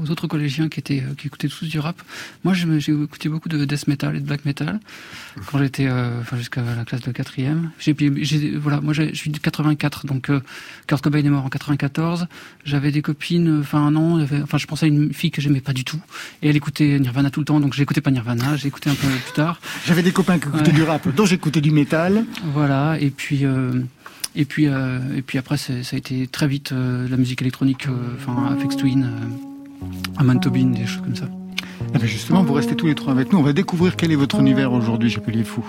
aux autres collégiens qui étaient qui écoutaient tous du rap. Moi, j'ai écouté beaucoup de death metal et de black metal quand j'étais, euh, enfin jusqu'à la classe de quatrième. J'ai, voilà, moi, je suis de 84, donc euh, Kurt Cobain est mort en 94. J'avais des copines, euh, enfin un an, enfin je pensais à une fille que j'aimais pas du tout, et elle écoutait Nirvana tout le temps, donc j'écoutais pas Nirvana, j'ai écouté un peu plus tard. J'avais des copains qui écoutaient Ouais. du rap, dont j'écoutais du métal. Voilà, et puis euh, et puis euh, et puis après ça a été très vite euh, la musique électronique, enfin Afex Twin, Amon Tobin, des choses comme ça. Eh ben justement, vous restez tous les trois avec nous. On va découvrir quel est votre univers aujourd'hui, Chapelier Fou.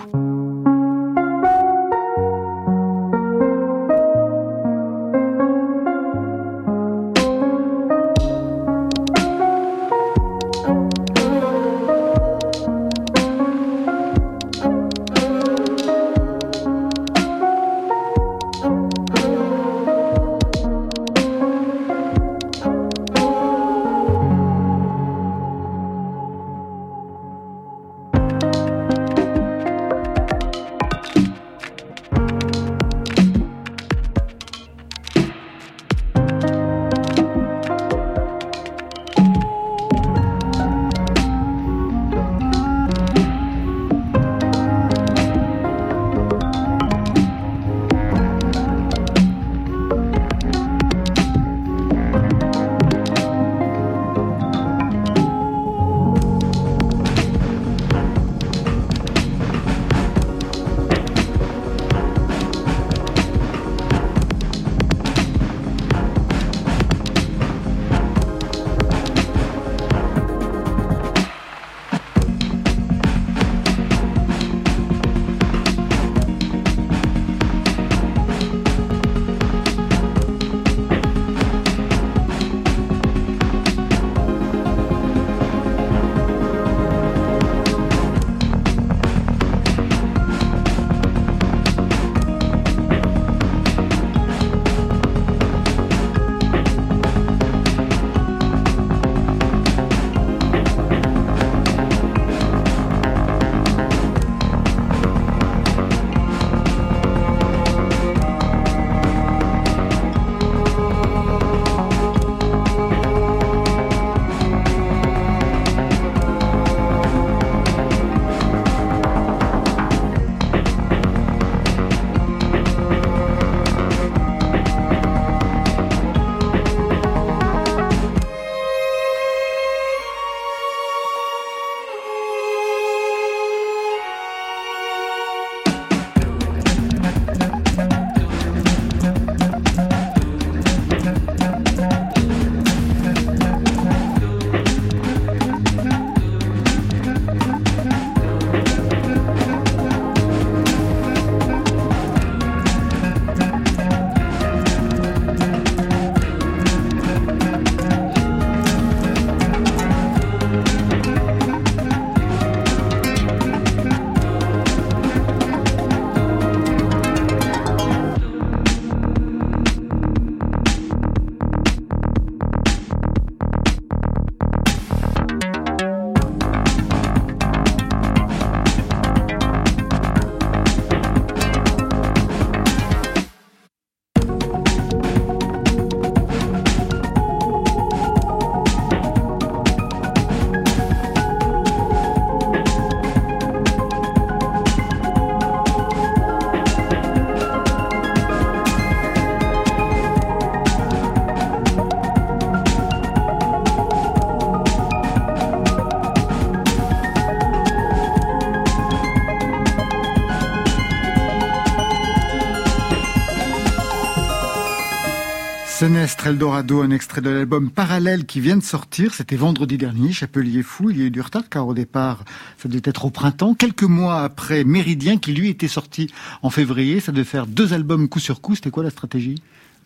Senestre Eldorado, un extrait de l'album Parallèle qui vient de sortir. C'était vendredi dernier, Chapelier Fou. Il y a eu du retard car au départ, ça devait être au printemps. Quelques mois après Méridien qui lui était sorti en février. Ça devait faire deux albums coup sur coup. C'était quoi la stratégie?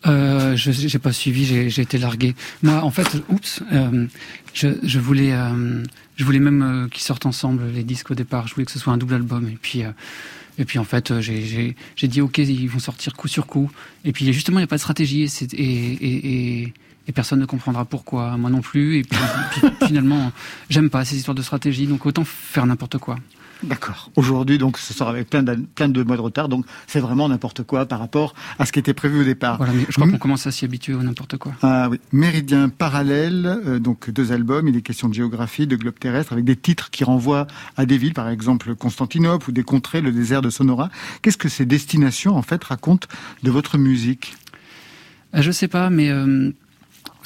Euh, je j'ai pas suivi, j'ai été largué. Moi, en fait, oups, euh, je, voulais, euh, je voulais même qu'ils sortent ensemble les disques au départ. Je voulais que ce soit un double album. Et puis, Et puis en fait, euh, j'ai- dit ok, ils vont sortir coup sur coup. Et puis justement, il n'y a pas de stratégie et, personne ne comprendra pourquoi, moi non plus. Et [laughs] puis finalement, j'aime pas ces histoires de stratégie, donc autant faire n'importe quoi. D'accord. Aujourd'hui, donc, ce sera avec plein, plein de mois de retard, donc c'est vraiment n'importe quoi par rapport à ce qui était prévu au départ. Voilà, mais je crois qu'on commence à s'y habituer au n'importe quoi. Ah oui, Méridien parallèle, euh, donc deux albums, il est question de géographie, de globe terrestre, avec des titres qui renvoient à des villes, par exemple Constantinople ou des contrées, le désert de Sonora. Qu'est-ce que ces destinations, en fait, racontent de votre musique? Euh, Je sais pas, mais euh,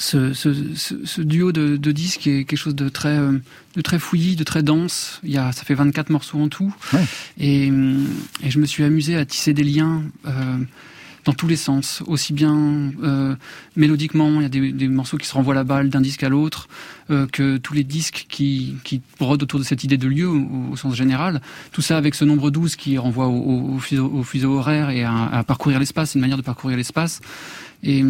ce, ce, ce, ce duo de, de disques est quelque chose de très, euh, de très fouillis, de très dense. Il y a, ça fait 24 morceaux en tout. Ouais. Et, hum, et je me suis amusé à tisser des liens euh, dans tous les sens. Aussi bien euh, mélodiquement, il y a des, des morceaux qui se renvoient la balle d'un disque à l'autre, euh, que tous les disques qui, qui brodent autour de cette idée de lieu au, au sens général. Tout ça avec ce nombre 12 qui renvoie au, au, au fuseau, au fuseau horaire et à, à parcourir l'espace, une manière de parcourir l'espace. Et,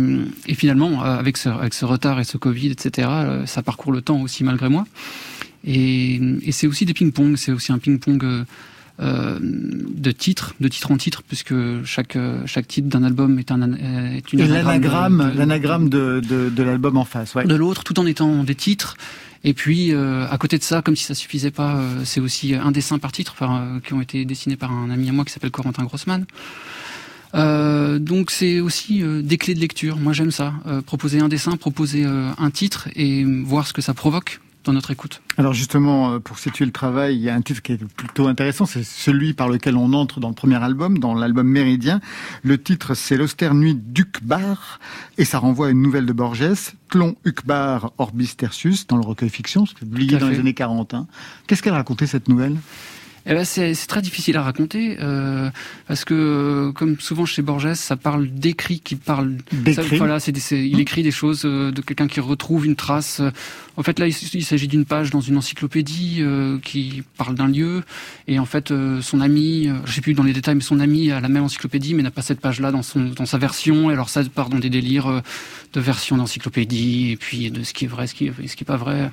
et finalement, euh, avec ce, avec ce retard et ce Covid, etc., euh, ça parcourt le temps aussi malgré moi. Et, et c'est aussi des ping-pong, c'est aussi un ping-pong euh, de titres, de titre en titre, puisque chaque, chaque titre d'un album est, un, euh, est une Et anagramme l'anagramme, de- l'anagramme de, de, de l'album en face, ouais. de l'autre, tout en étant des titres. Et puis, euh, à côté de ça, comme si ça suffisait pas, euh, c'est aussi un dessin par titre, enfin, euh, qui ont été dessinés par un ami à moi qui s'appelle Corentin Grossman. Euh, donc c'est aussi euh, des clés de lecture. Moi j'aime ça. Euh, proposer un dessin, proposer euh, un titre et voir ce que ça provoque dans notre écoute. Alors justement, euh, pour situer le travail, il y a un titre qui est plutôt intéressant, c'est celui par lequel on entre dans le premier album, dans l'album Méridien. Le titre, c'est L'austère nuit d'Ucbar, et ça renvoie à une nouvelle de Borges, Tlon Ucbar Orbis Tertius, dans le recueil fiction, publié dans les années 40. hein. Qu'est-ce qu'elle racontait cette nouvelle? Eh ben c'est c'est très difficile à raconter euh, parce que comme souvent chez Borges, ça parle d'écrits qui parlent. Ça, voilà, c'est- il écrit des choses euh, de quelqu'un qui retrouve une trace. En fait, là, il s'agit d'une page dans une encyclopédie euh, qui parle d'un lieu et en fait, euh, son ami, euh, je sais plus dans les détails, mais son ami a la même encyclopédie mais n'a pas cette page-là dans son dans sa version. Et alors ça part dans des délires euh, de version d'encyclopédie et puis de ce qui est vrai, ce qui est, ce qui est pas vrai.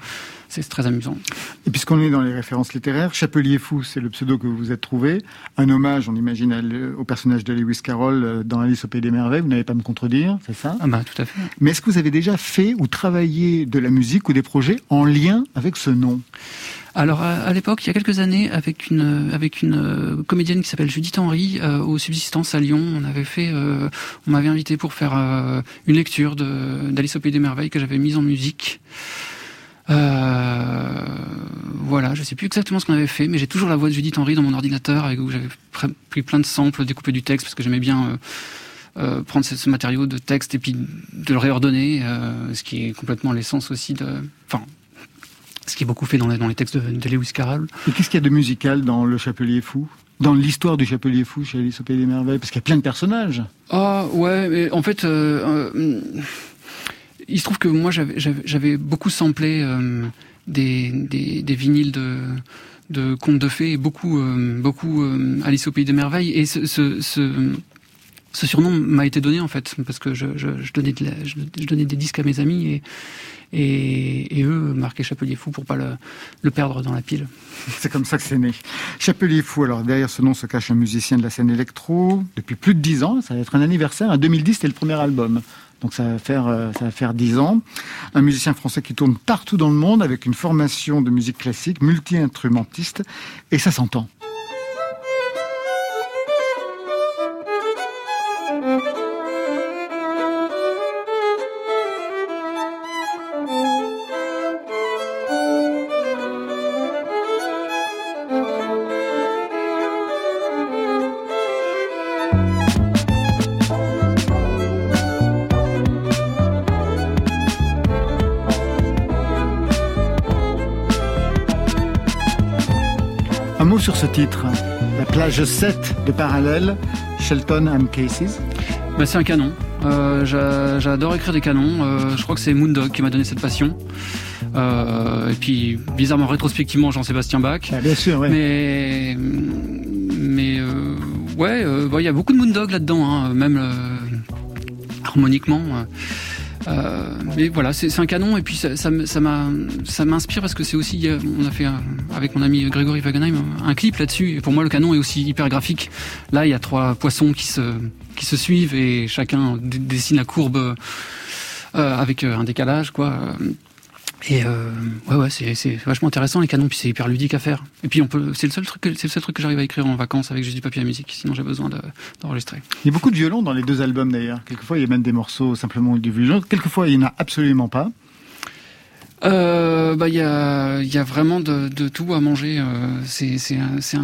C'est très amusant. Et puisqu'on est dans les références littéraires, Chapelier Fou, c'est le pseudo que vous vous êtes trouvé. Un hommage, on imagine, au personnage de Lewis Carroll euh, dans Alice au Pays des Merveilles. Vous n'allez pas me contredire, c'est ça? Ah bah tout à fait. Mais est-ce que vous avez déjà fait ou travaillé de la musique ou des projets en lien avec ce nom? Alors à, l'époque, il y a quelques années, avec une avec une euh, comédienne qui s'appelle Judith Henry euh, aux Subsistances à Lyon, on avait fait, euh, on m'avait invité pour faire euh, une lecture d'Alice au pays des merveilles que j'avais mise en musique. Euh, voilà, je sais plus exactement ce qu'on avait fait, mais j'ai toujours la voix de Judith Henry dans mon ordinateur, avec où j'avais pr- pris plein de samples, découpé du texte parce que j'aimais bien. euh, euh, prendre ce, ce matériau de texte et puis de le réordonner, euh, ce qui est complètement l'essence aussi de, enfin, ce qui est beaucoup fait dans les, dans les textes de, de Lewis Carroll. Et qu'est-ce qu'il y a de musical dans Le Chapelier Fou? Dans l'histoire du Chapelier Fou chez Alice au Pays des Merveilles? Parce qu'il y a plein de personnages. Ah ouais, mais en fait, euh, il se trouve que moi j'avais- beaucoup samplé euh, des, des, vinyles de contes de fées et beaucoup euh, beaucoup euh, Alice au pays des merveilles et ce, surnom m'a été donné en fait parce que je, donnais je, donnais des disques à mes amis et et, eux marquaient Chapelier fou pour pas le, le perdre dans la pile. [laughs] C'est comme ça que c'est né. Chapelier Fou, alors derrière ce nom se cache un musicien de la scène électro depuis plus de 10 ans. Ça va être un anniversaire. En 2010, c'était le premier album. Donc ça va faire euh, ça va faire 10 ans. Un musicien français qui tourne partout dans le monde avec une formation de musique classique, multi-instrumentiste, et ça s'entend. Titre. La plage 7 de Parallèle, Shelton and Cases. Bah, c'est un canon. Euh, j'a- J'adore écrire des canons. Euh, je crois que c'est Moondog qui m'a donné cette passion. Euh, et puis, bizarrement, rétrospectivement, Jean-Sébastien Bach. Ah, bien sûr, ouais. Mais, mais ouais, il y a beaucoup de Moondog là-dedans, hein, même harmoniquement. Euh, mais voilà, c'est un canon et puis ça, ça, ça m'inspire parce que c'est aussi, euh, on a fait euh, avec mon ami Grégory Wagenheim un clip là-dessus. Et pour moi, le canon est aussi hyper graphique. Là, il y a trois poissons qui se, qui se suivent et chacun dessine la courbe euh, avec un décalage, quoi. Et euh, ouais, ouais, c'est, vachement intéressant les canons, puis c'est hyper ludique à faire. Et puis on peut, c'est le seul truc, que- c'est le seul truc que j'arrive à écrire en vacances avec juste du papier à musique. Sinon, j'ai besoin de, d'enregistrer. Il y a beaucoup de violon dans les deux albums d'ailleurs. Quelquefois, il y a même des morceaux simplement du violon. Quelquefois, il n'y en a absolument pas. Euh, bah il y a, il y a vraiment de, de tout à manger. euh, c'est, c'est, un- c'est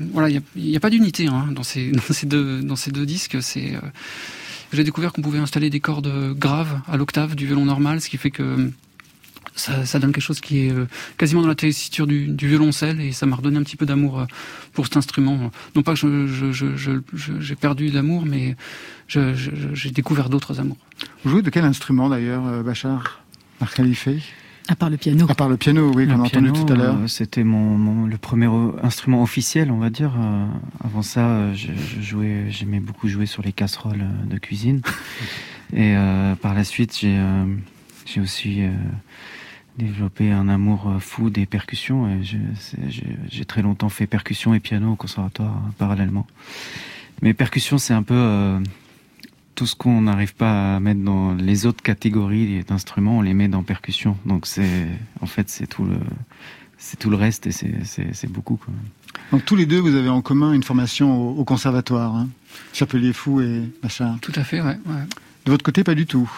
voilà, il y a, il y a pas d'unité hein, dans ces, [laughs] dans ces deux, dans ces deux disques. C'est, euh, j'ai découvert qu'on pouvait installer des cordes graves à l'octave du violon normal, ce qui fait que ça, ça donne quelque chose qui est euh, quasiment dans la tessiture du, du violoncelle et ça m'a redonné un petit peu d'amour euh, pour cet instrument. Non pas que je, je, je, je- je- j'ai perdu l'amour, mais j'ai découvert d'autres amours. Vous jouez de quel instrument d'ailleurs, euh, Bachar Marc Khalife? À part le piano. À part le piano, oui, qu'on Le a entendu piano, tout à l'heure. euh, C'était mon, mon- le premier instrument officiel, on va dire. Euh, avant ça, je, je jouais, j'aimais beaucoup jouer sur les casseroles de cuisine. [laughs] Et euh, par la suite, j'ai, euh, j'ai aussi euh, développé un amour euh, fou des percussions. J'ai, très longtemps fait percussion et piano au conservatoire euh, parallèlement. Mais percussion, c'est un peu euh, tout ce qu'on n'arrive pas à mettre dans les autres catégories d'instruments, on les met dans percussion. Donc c'est, en fait, c'est tout le, c'est tout le reste et c'est, beaucoup. Quoi. Donc tous les deux, vous avez en commun une formation au, au conservatoire. Hein Chapelier Fou et Bachar. Tout à fait, ouais. ouais. De votre côté, pas du tout.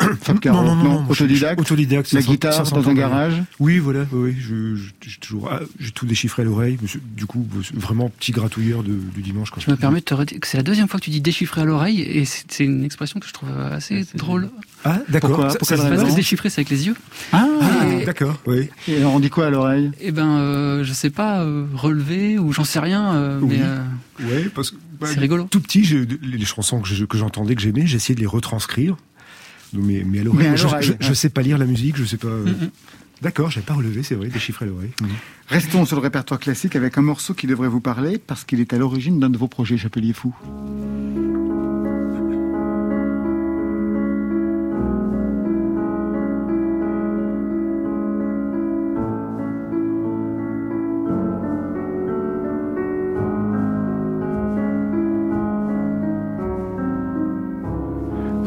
[coughs] Fab Caro, non, non, non, je- je- autodidacte. autodidacte, La guitare dans un garage. Oui, voilà, oui, je, je- j'ai toujours, ah, j'ai tout déchiffré à l'oreille. Du coup, vraiment petit gratouilleur de- du dimanche. Quoi. Je me permets de te redire que c'est la deuxième fois que tu dis déchiffrer à l'oreille et c'est c'est une expression que je trouve assez drôle. Ah, d'accord. Pourquoi Ça- Pour ça se- Parce que déchiffrer c'est avec les yeux. Ah, Ah, Et- d'accord, oui. Et alors on dit quoi à l'oreille? Eh ben, euh, je sais pas, euh, relever ou j'en sais rien, euh, Oui. mais euh, Ouais, parce que bah, c'est rigolo. tout petit, j'ai- les chansons que je- que j'entendais, que j'aimais, j'essayais de les retranscrire. Mais, mais à l'oreille, je, je, sais pas lire la musique, je sais pas. euh, Mhm. D'accord, j'ai pas relevé, c'est vrai, déchiffrer à l'oreille. Mhm. Restons sur le répertoire classique avec un morceau qui devrait vous parler parce qu'il est à l'origine d'un de vos projets, Chapelier Fou.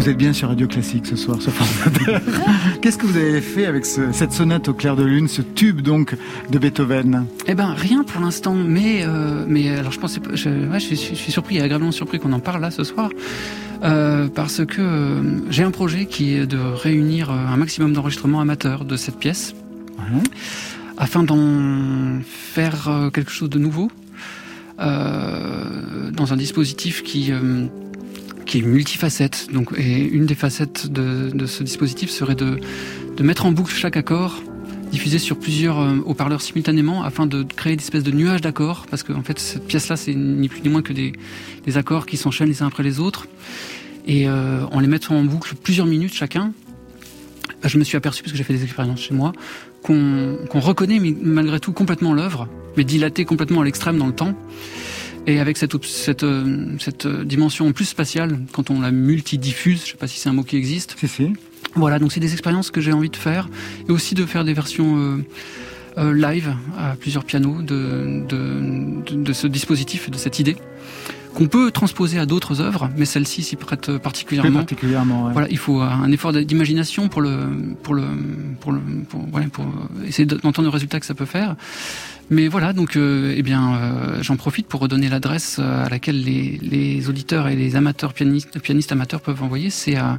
Vous êtes bien sur Radio Classique ce soir, sur France. [laughs] Qu'est-ce que vous avez fait avec ce- cette sonate au clair de lune, ce tube donc de Beethoven? Eh ben, rien pour l'instant, mais euh, mais alors je pensais, je, ouais, je, suis, je suis surpris, agréablement surpris qu'on en parle là ce soir, euh, parce que euh, j'ai un projet qui est de réunir euh, un maximum d'enregistrements amateurs de cette pièce, afin d'en faire euh, quelque chose de nouveau, euh, dans un dispositif qui euh, qui est multifacette. Donc, et une des facettes de, ce dispositif serait de, de mettre en boucle chaque accord, diffusé sur plusieurs euh, haut-parleurs simultanément, afin de créer des espèces de nuages d'accords, parce que en fait cette pièce-là c'est ni plus ni moins que des, des accords qui s'enchaînent les uns après les autres, et euh, en les mettant en boucle plusieurs minutes chacun, bah, je me suis aperçu, parce que j'ai fait des expériences chez moi, qu'on reconnaît malgré tout complètement l'œuvre, mais dilatée complètement à l'extrême dans le temps. Et avec cette, cette, euh, cette euh, dimension en plus spatiale, quand on la multidiffuse, je sais pas si c'est un mot qui existe. Si, si. Voilà, donc c'est des expériences que j'ai envie de faire, et aussi de faire des versions euh, euh, live à plusieurs pianos de, de, de, de ce dispositif, de cette idée, qu'on peut transposer à d'autres œuvres, mais celle-ci s'y prête particulièrement. particulièrement. ouais. Voilà, il faut un effort d'imagination pour le, pour le, pour le, pour, ouais, pour essayer d'entendre le résultat que ça peut faire. Mais voilà, donc, euh, eh bien, euh, j'en profite pour redonner l'adresse euh, à laquelle les, les auditeurs et les amateurs pianistes, pianistes amateurs peuvent envoyer. C'est à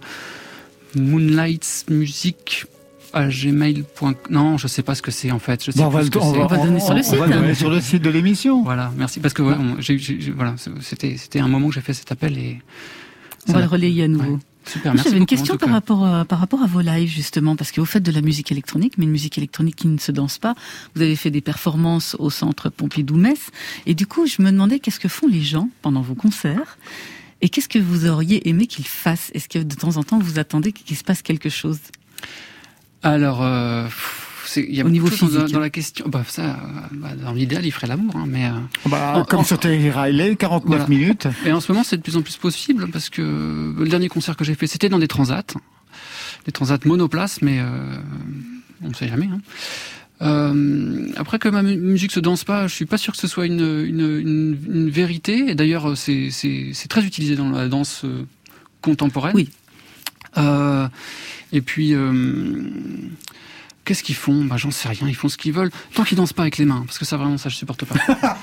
moonlightsmusic à gmail.com. Non, je sais pas ce que c'est en fait. Je sais Bon, on plus va, ce que le- on c'est. va- On va donner sur le on site. va donner sur le site de l'émission. Voilà, merci. Parce que ouais, on- j'ai- j'ai- voilà, c'était c'était un moment que j'ai fait cet appel et On va le relayer à nouveau. Ouais. Super. J'avais une question par rapport, à, par rapport à vos lives, justement, parce que vous faites de la musique électronique, mais une musique électronique qui ne se danse pas. Vous avez fait des performances au centre Pompidou-Metz. Et du coup, je me demandais qu'est-ce que font les gens pendant vos concerts et qu'est-ce que vous auriez aimé qu'ils fassent? Est-ce que de temps en temps, vous attendez qu'il se passe quelque chose? Alors, euh, pff, il y a Au niveau beaucoup de choses dans, physique. dans la question. Bah, ça, bah, dans l'idéal, il ferait l'amour, hein, mais. euh, Bah, En- comme en- sur Terry Riley, 49 Voilà. minutes. Et en ce moment, c'est de plus en plus possible parce que le dernier concert que j'ai fait, c'était dans des transats, des transats monoplaces, mais euh, on ne sait jamais. hein. Euh, après que ma mu- musique se danse pas, je suis pas sûr que ce soit une, une, une, une vérité. Et d'ailleurs, c'est très utilisé dans la danse contemporaine. Oui. Euh, et puis. euh, Qu'est-ce qu'ils font? Bah j'en sais rien. Ils font ce qu'ils veulent. Tant qu'ils dansent pas avec les mains, parce que ça vraiment ça je supporte pas. [laughs]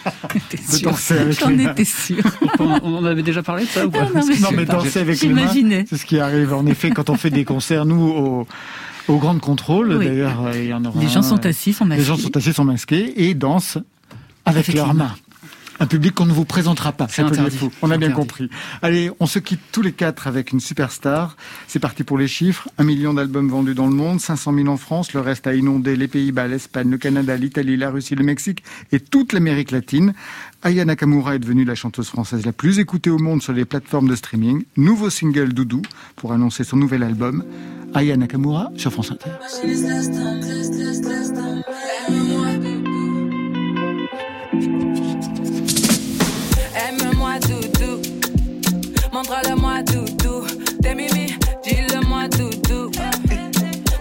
J'en les étais sûr. on, en avait déjà parlé de ça ou pas Ah, non, mais- Non, mais danser avec les mains, c'est ce qui arrive en effet quand on fait des concerts, nous, au, au Grand Contrôle. Oui. D'ailleurs, euh, il y en aura Les gens sont assis, sont Les masqués. gens sont assis, sont masqués et dansent avec, Avec leurs les mains. Un public qu'on ne vous présentera pas. C'est interdit. Fou. On a bien interdit. compris. Allez, on se quitte tous les quatre avec une superstar. C'est parti pour les chiffres. Un million d'albums vendus dans le monde, 500 000 en France. Le reste a inondé les Pays-Bas, l'Espagne, le Canada, l'Italie, la Russie, le Mexique et toute l'Amérique latine. Aya Nakamura est devenue la chanteuse française la plus écoutée au monde sur les plateformes de streaming. Nouveau single Doudou pour annoncer son nouvel album. Aya Nakamura sur France Inter. Montre-le-moi doudou. T'es mimi, dis-le-moi doudou.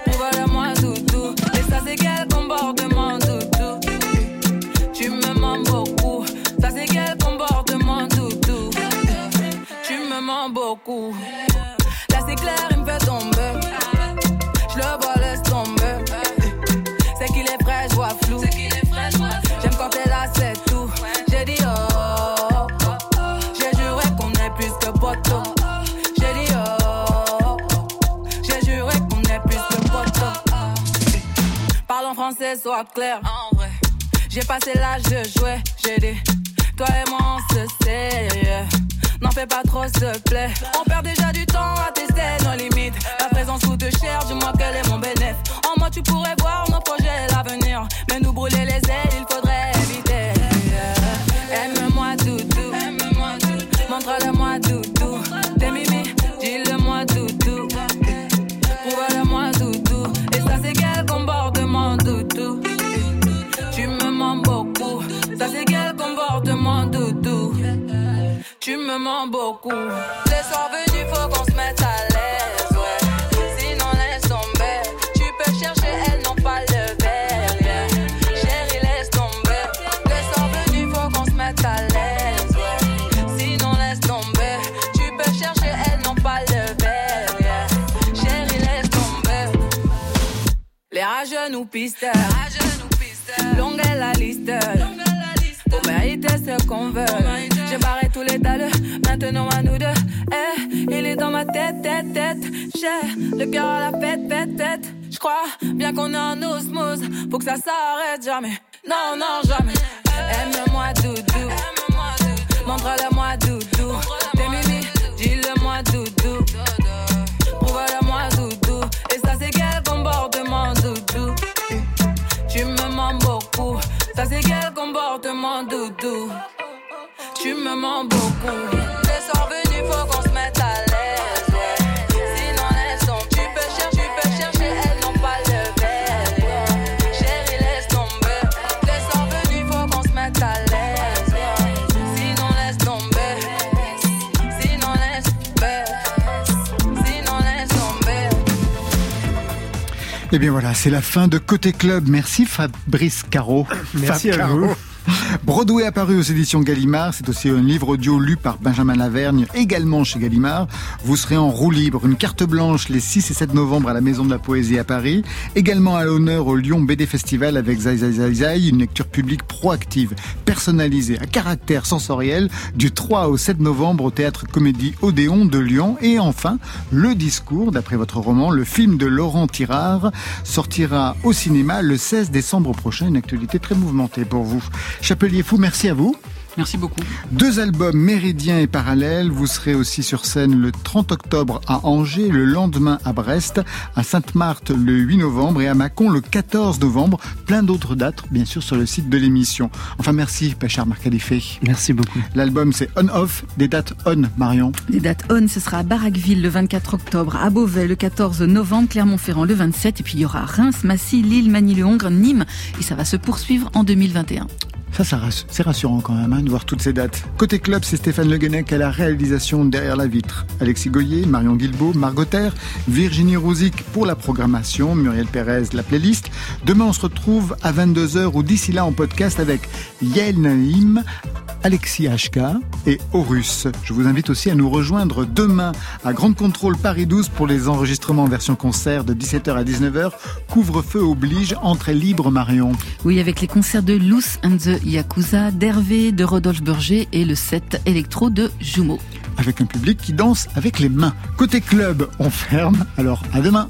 Prouve-le-moi doudou. Et ça c'est quel comportement doudou? Tu me mens beaucoup. Ça c'est quel comportement doudou? Tu me mens beaucoup. Français, sois clair. En vrai, j'ai passé l'âge de jouer. J'ai dit, toi et moi on se sait. N'en fais pas trop, s'il te plaît. On perd déjà du temps à tester nos limites. La présence coûte cher, dis-moi quel est mon bénéfice. Eh bien voilà, c'est la fin de Côté Club. Merci Fabrice Caro. Merci Fab à Caro. vous. Broadway apparu aux éditions Gallimard, c'est aussi un livre audio lu par Benjamin Lavergne, également chez Gallimard. Vous serez en roue libre, une carte blanche les 6 et 7 novembre à la Maison de la Poésie à Paris. Également à l'honneur au Lyon BD Festival avec Zai Zai Zai Zai, une lecture publique proactive, personnalisée, à caractère sensoriel, du 3 au 7 novembre au Théâtre Comédie Odéon de Lyon. Et enfin, le discours, d'après votre roman, le film de Laurent Tirard, sortira au cinéma le 16 décembre prochain. Une actualité très mouvementée pour vous. Chapelier Fou, merci à vous. Merci beaucoup. Deux albums Méridien et Parallèle. Vous serez aussi sur scène le 30 octobre à Angers, le lendemain à Brest, à Sainte-Marthe le 8 novembre et à Mâcon le 14 novembre. Plein d'autres dates, bien sûr, sur le site de l'émission. Enfin, merci, Pachar Marcalifé. Merci beaucoup. L'album, c'est On-Off, des dates On, Marion. Les dates on, ce sera à Barraqueville le 24 octobre, à Beauvais le 14 novembre, Clermont-Ferrand le 27, et puis il y aura Reims, Massy, Lille, Manille-le-Hongre, Nîmes, et ça va se poursuivre en 2021. Ça, c'est rassurant quand même hein, de voir toutes ces dates. Côté club, c'est Stéphane Le Guenec à la réalisation derrière la vitre. Alexis Goyer, Marion Guilbault, Margot Terre, Virginie Rouzic pour la programmation, Muriel Pérez la playlist. Demain, on se retrouve à 22h ou d'ici là en podcast avec Yael Naïm, Alexis HK et Horus. Je vous invite aussi à nous rejoindre demain à Grande Contrôle Paris 12 pour les enregistrements en version concert de 17h à 19h. Couvre-feu oblige, entrée libre Marion. Oui, avec les concerts de Loose and the Yakuza, d'Hervé, de Rodolphe Berger et le set électro de Jumeau. avec un public qui danse avec les mains. Côté club, on ferme. Alors à demain.